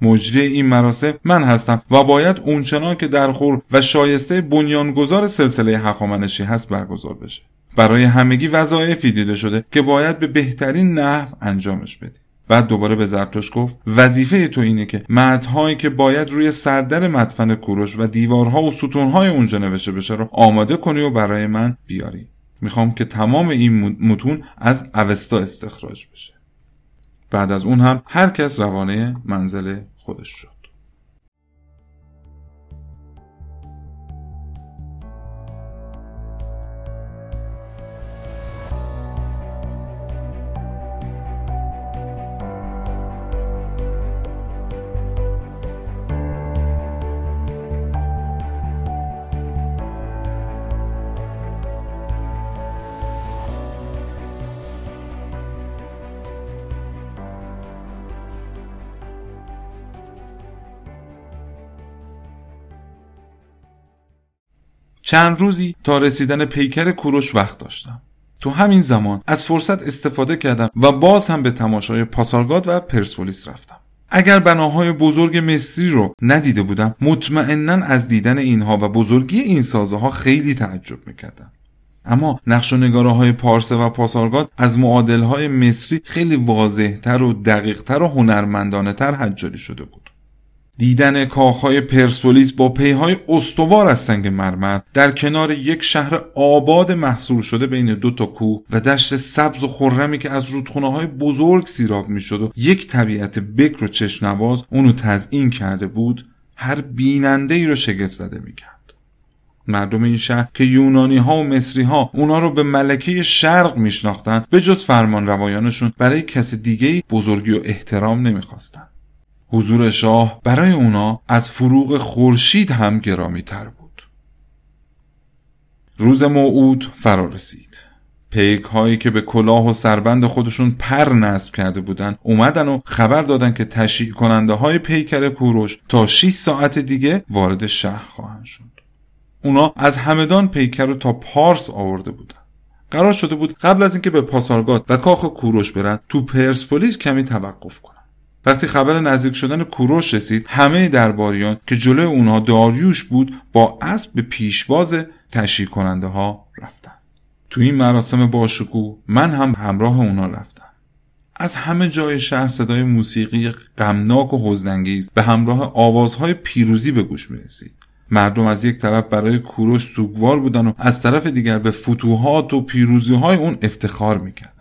مجری این مراسم من هستم و باید اونچنان که در خور و شایسته بنیانگذار سلسله هخامنشی هست برگزار بشه. برای همگی وظایفی دیده شده که باید به بهترین نحو انجامش بدیم. بعد دوباره به زرتوش گفت وظیفه تو اینه که متنهایی که باید روی سردر مدفن کوروش و دیوارها و ستونهای اونجا نوشته بشه رو آماده کنی و برای من بیاری. می‌خوام که تمام این متون از اوستا استخراج بشه. بعد از اون هم هر کس روانه منزل خودش شد چند روزی تا رسیدن پیکر کوروش وقت داشتم. تو همین زمان از فرصت استفاده کردم و باز هم به تماشای پاسارگاد و پرسپولیس رفتم. اگر بناهای بزرگ مصری رو ندیده بودم مطمئنا از دیدن اینها و بزرگی این سازه ها خیلی تعجب می‌کردم. اما نقش و نگاره های پارسه و پاسارگاد از معادل های مصری خیلی واضحتر و دقیقتر و هنرمندانه تر حجاری شده بود. دیدن کاخهای پرسپولیس با پیهای استوار از سنگ مرمر در کنار یک شهر آباد محصول شده بین دو تا کوه و دشت سبز و خرمی که از رودخونه های بزرگ سیراب می‌شد و یک طبیعت بکر و چشنواز اونو تزئین کرده بود هر بیننده ای رو شگفت زده می‌کرد. مردم این شهر که یونانی ها و مصری ها اونا رو به ملکه شرق میشناختند به جز فرمان روایانشون برای کس دیگه بزرگی و احترام نمی‌خواستند حضور شاه برای اونا از فروغ خورشید هم گرامی تر بود. روز موعود فرا رسید. پیک هایی که به کلاه و سربند خودشون پر نصب کرده بودن اومدن و خبر دادن که تشییع کننده های پیکر کوروش تا 6 ساعت دیگه وارد شهر خواهند شد. اونا از همدان پیکر رو تا پارس آورده بودن. قرار شده بود قبل از اینکه به پاسارگاد و کاخ کوروش برن تو پرسپولیس کمی توقف کنن. وقتی خبر نزدیک شدن کوروش رسید همه درباریان که جلوی اونها داریوش بود با اسب به پیشواز تشییع کننده ها رفتن. تو این مراسم باشکوه من هم همراه اونا رفتم. از همه جای شهر صدای موسیقی غمناک و حزنانگیز به همراه آوازهای پیروزی به گوش می‌رسید. مردم از یک طرف برای کوروش سوگوار بودن و از طرف دیگر به فتوحات و پیروزی های اون افتخار می‌کردن.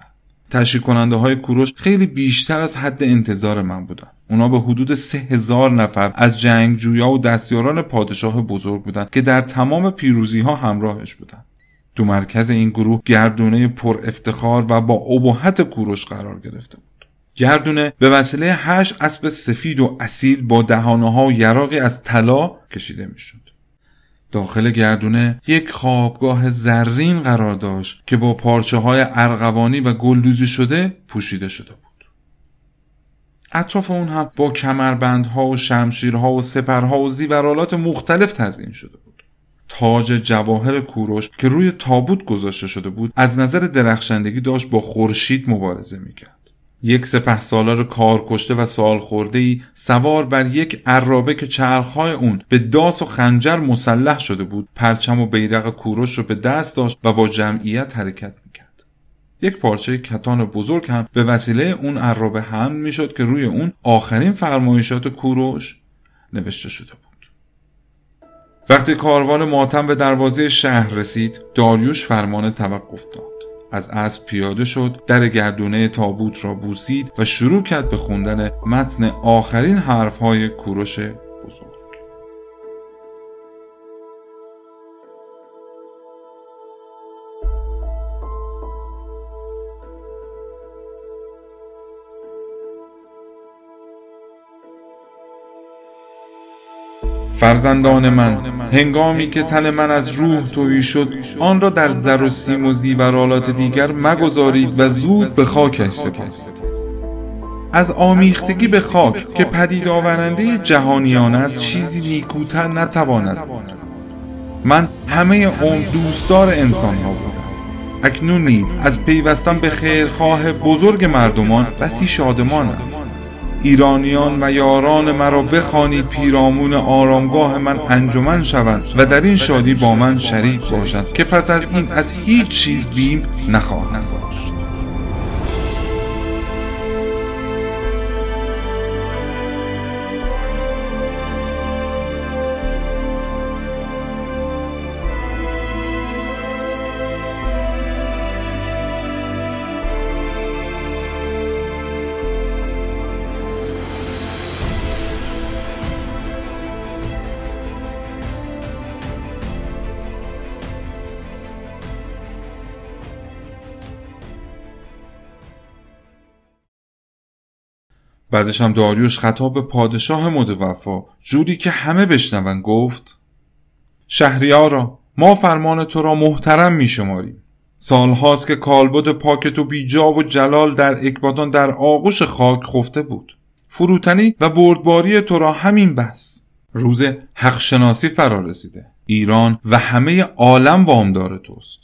تشکیل کننده های کوروش خیلی بیشتر از حد انتظار من بودن اونا به حدود سه هزار نفر از جنگجویا و دستیاران پادشاه بزرگ بودند که در تمام پیروزی ها همراهش بودند. تو مرکز این گروه گردونه پر افتخار و با ابهت کوروش قرار گرفته بود. گردونه به وسیله هشت اسب سفید و اصیل با دهانه ها و یراقی از طلا کشیده می‌شد. داخل گردونه یک خوابگاه زرین قرار داشت که با پارچه های ارغوانی و گلدوزی شده پوشیده شده بود. اطراف اون هم با کمربندها و شمشیرها و سپرها و زیورالات مختلف تزیین شده بود تاج جواهر کوروش که روی تابوت گذاشته شده بود از نظر درخشندگی داشت با خورشید مبارزه می‌کرد یک سپه سالار کار کشته و سال خورده ای سوار بر یک عرابه که چرخهای اون به داس و خنجر مسلح شده بود. پرچم و بیرق کوروش رو به دست داشت و با جمعیت حرکت می‌کرد. یک پارچه کتان بزرگ هم به وسیله اون عرابه هم می‌شد که روی اون آخرین فرمایشات کوروش نوشته شده بود. وقتی کاروان ماتم به دروازه شهر رسید داریوش فرمان توقف داد. از اسب پیاده شد در گردونه تابوت را بوسید و شروع کرد به خوندن متن آخرین حرفهای کوروش فرزندان من هنگامی که تن من از روح تویی شد آن را در زر و سیم و زیورالات دیگر مگذارید و زود به خاکش سپارید از آمیختگی به خاک که پدید آورنده جهانیان است چیزی نیکوتر نتواند. من همه عمر دوستدار انسان ها بودم. اکنون نیز از پیوستن به خیرخواه بزرگ مردمان بسی شادمانم. ایرانیان و یاران مرا بخوانید پیرامون آرامگاه من انجمن شوند و در این شادی با من شریک باشند که پس از این از هیچ چیز بیم نخواهند. بعدش هم داریوش خطاب به پادشاه متوفا جوری که همه بشنون گفت شهریارا ما فرمان تو را محترم می شماریم سالهاست که کالبد پاک تو بیجا و جلال در اکباتان در آغوش خاک خفته بود. فروتنی و بردباری تو را همین بس روز حق شناسی فرا رسیده. ایران و همه عالم وامدار توست.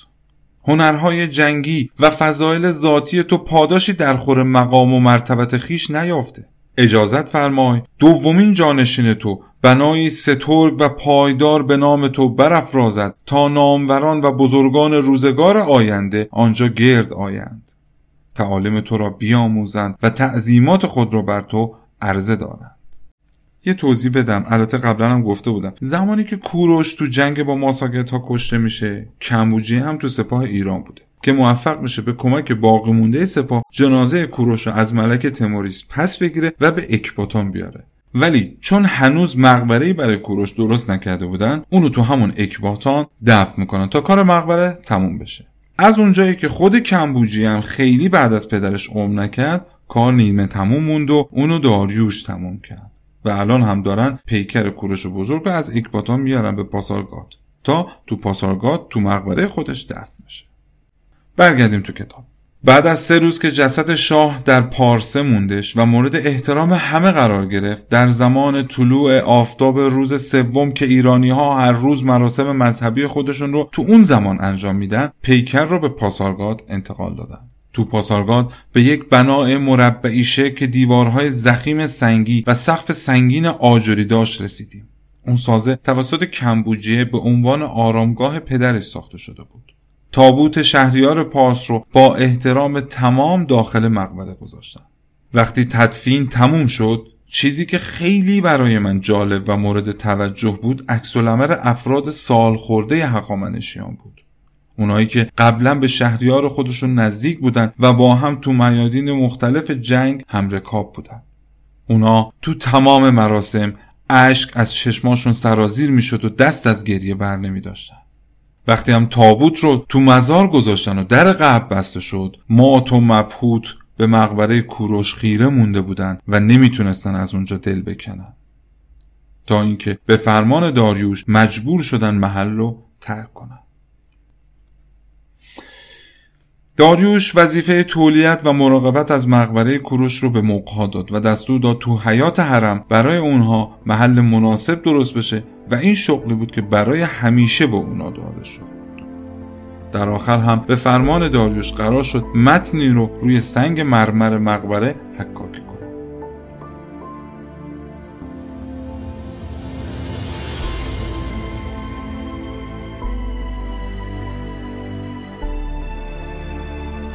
هنرهای جنگی و فضایل ذاتی تو پاداشی در خور مقام و مرتبت خیش نیافته. اجازت فرمای دومین جانشین تو بنایی سترگ و پایدار به نام تو برافرازد تا ناموران و بزرگان روزگار آینده آنجا گرد آیند. تعالیم تو را بیاموزند و تعظیمات خود را بر تو عرضه دارند. یه توضیح بدم. البته قبلا هم گفته بودم. زمانی که کوروش تو جنگ با ماساگت ها کشته میشه کمبوجی هم تو سپاه ایران بوده که موفق میشه به کمک باقی مونده سپاه جنازه کوروش رو از ملک تموریس پس بگیره و به اکباتان بیاره. ولی چون هنوز مقبره برای کوروش درست نکرده بودن اونو تو همون اکباتان دفن می‌کنن تا کار مقبره تموم بشه. از اونجایی که خود کمبوجی هم خیلی بعد از پدرش عمر نکرد کار نیمه تموم موند و اونو داریوش تموم کرد. و الان هم دارن پیکر کوروش بزرگ رو از اکباتان میارن به پاسارگاد تا تو پاسارگاد تو مقبره خودش دفن بشه. برگردیم تو کتاب. بعد از سه روز که جسد شاه در پارسه موندش و مورد احترام همه قرار گرفت در زمان طلوع آفتاب روز سوم که ایرانی ها هر روز مراسم مذهبی خودشون رو تو اون زمان انجام میدن پیکر رو به پاسارگاد انتقال دادن. تو پاسارگاد به یک بنای مربعی که دیوارهای زخیم سنگی و سقف سنگین آجری داشت رسیدیم. اون سازه توسط کمبوجیه به عنوان آرامگاه پدرش ساخته شده بود. تابوت شهریار پاس رو با احترام تمام داخل مقبره گذاشتن. وقتی تدفین تموم شد چیزی که خیلی برای من جالب و مورد توجه بود عکس افراد سال خورده هخامنشیان بود. اونایی که قبلا به شهریار خودشون نزدیک بودن و با هم تو میادین مختلف جنگ همرکاب بودن. اونا تو تمام مراسم اشک از چشماشون سرازیر می‌شد و دست از گریه بر نمی داشتن. وقتی هم تابوت رو تو مزار گذاشتن و در قبل بسته شد مات و مبهوت به مقبره کوروش خیره مونده بودن و نمی‌تونستن از اونجا دل بکنن. تا اینکه به فرمان داریوش مجبور شدن محل رو ترک کنن. داریوش وظیفه تولیت و مراقبت از مقبره کوروش رو به موقع داد و دستور داد تو حیات حرم برای اونها محل مناسب درست بشه و این شغلی بود که برای همیشه به اونا داده شد. در آخر هم به فرمان داریوش قرار شد متنی رو روی سنگ مرمر مقبره حکاکی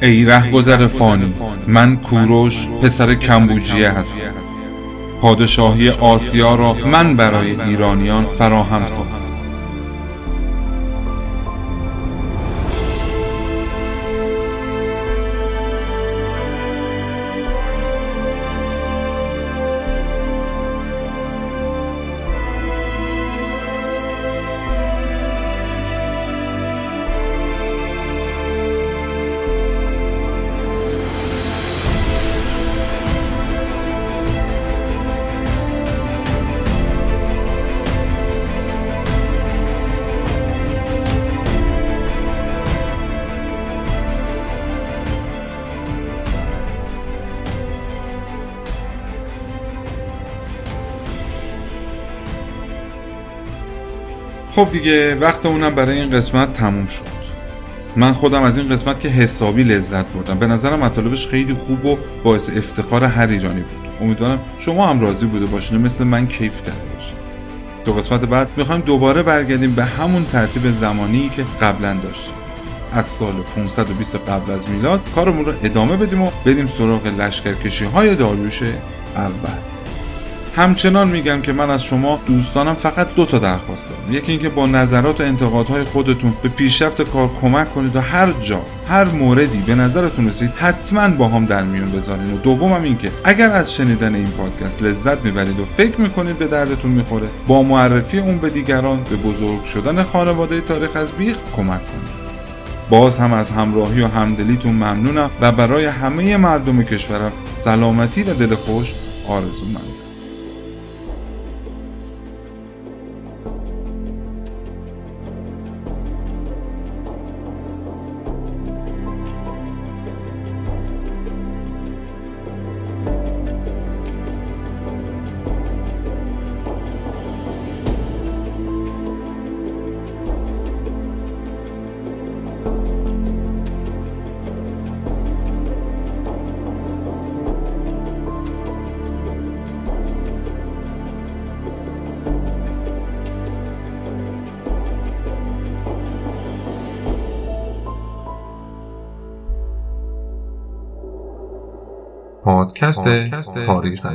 ای گذر فانی من کوروش پسر کمبوجیه هستم. پادشاهی آسیا را من برای ایرانیان فراهم ساختم. خب دیگه وقت اونم برای این قسمت تموم شد. من خودم از این قسمت که حسابی لذت بردم. به نظرم مطالبش خیلی خوب و باعث افتخار هر ایرانی بود. امیدوارم شما هم راضی بوده باشین مثل من کیف کرده باشین. دو قسمت بعد می‌خوایم دوباره برگردیم به همون ترتیب زمانی که قبلا داشتیم. از سال 520 قبل از میلاد کارمون رو ادامه بدیم و بریم سراغ لشکرکشی های داریوش اول. همچنان میگم که من از شما دوستانم فقط دو تا درخواست دارم یکی اینکه با نظرات و انتقادهای خودتون به پیشرفت کار کمک کنید و هر جا هر موردی به نظرتون رسید حتما با هم در میون بذارین. و دومم اینکه اگر از شنیدن این پادکست لذت می‌برید و فکر می‌کنید به دردتون می‌خوره با معرفی اون به دیگران به بزرگ شدن خانواده تاریخ از بیخ کمک کنید. باز هم از همراهی و همدلیتون ممنونم و برای همه مردم کشورم سلامتی و دل خوش آرزو مندم پادکست تاریخ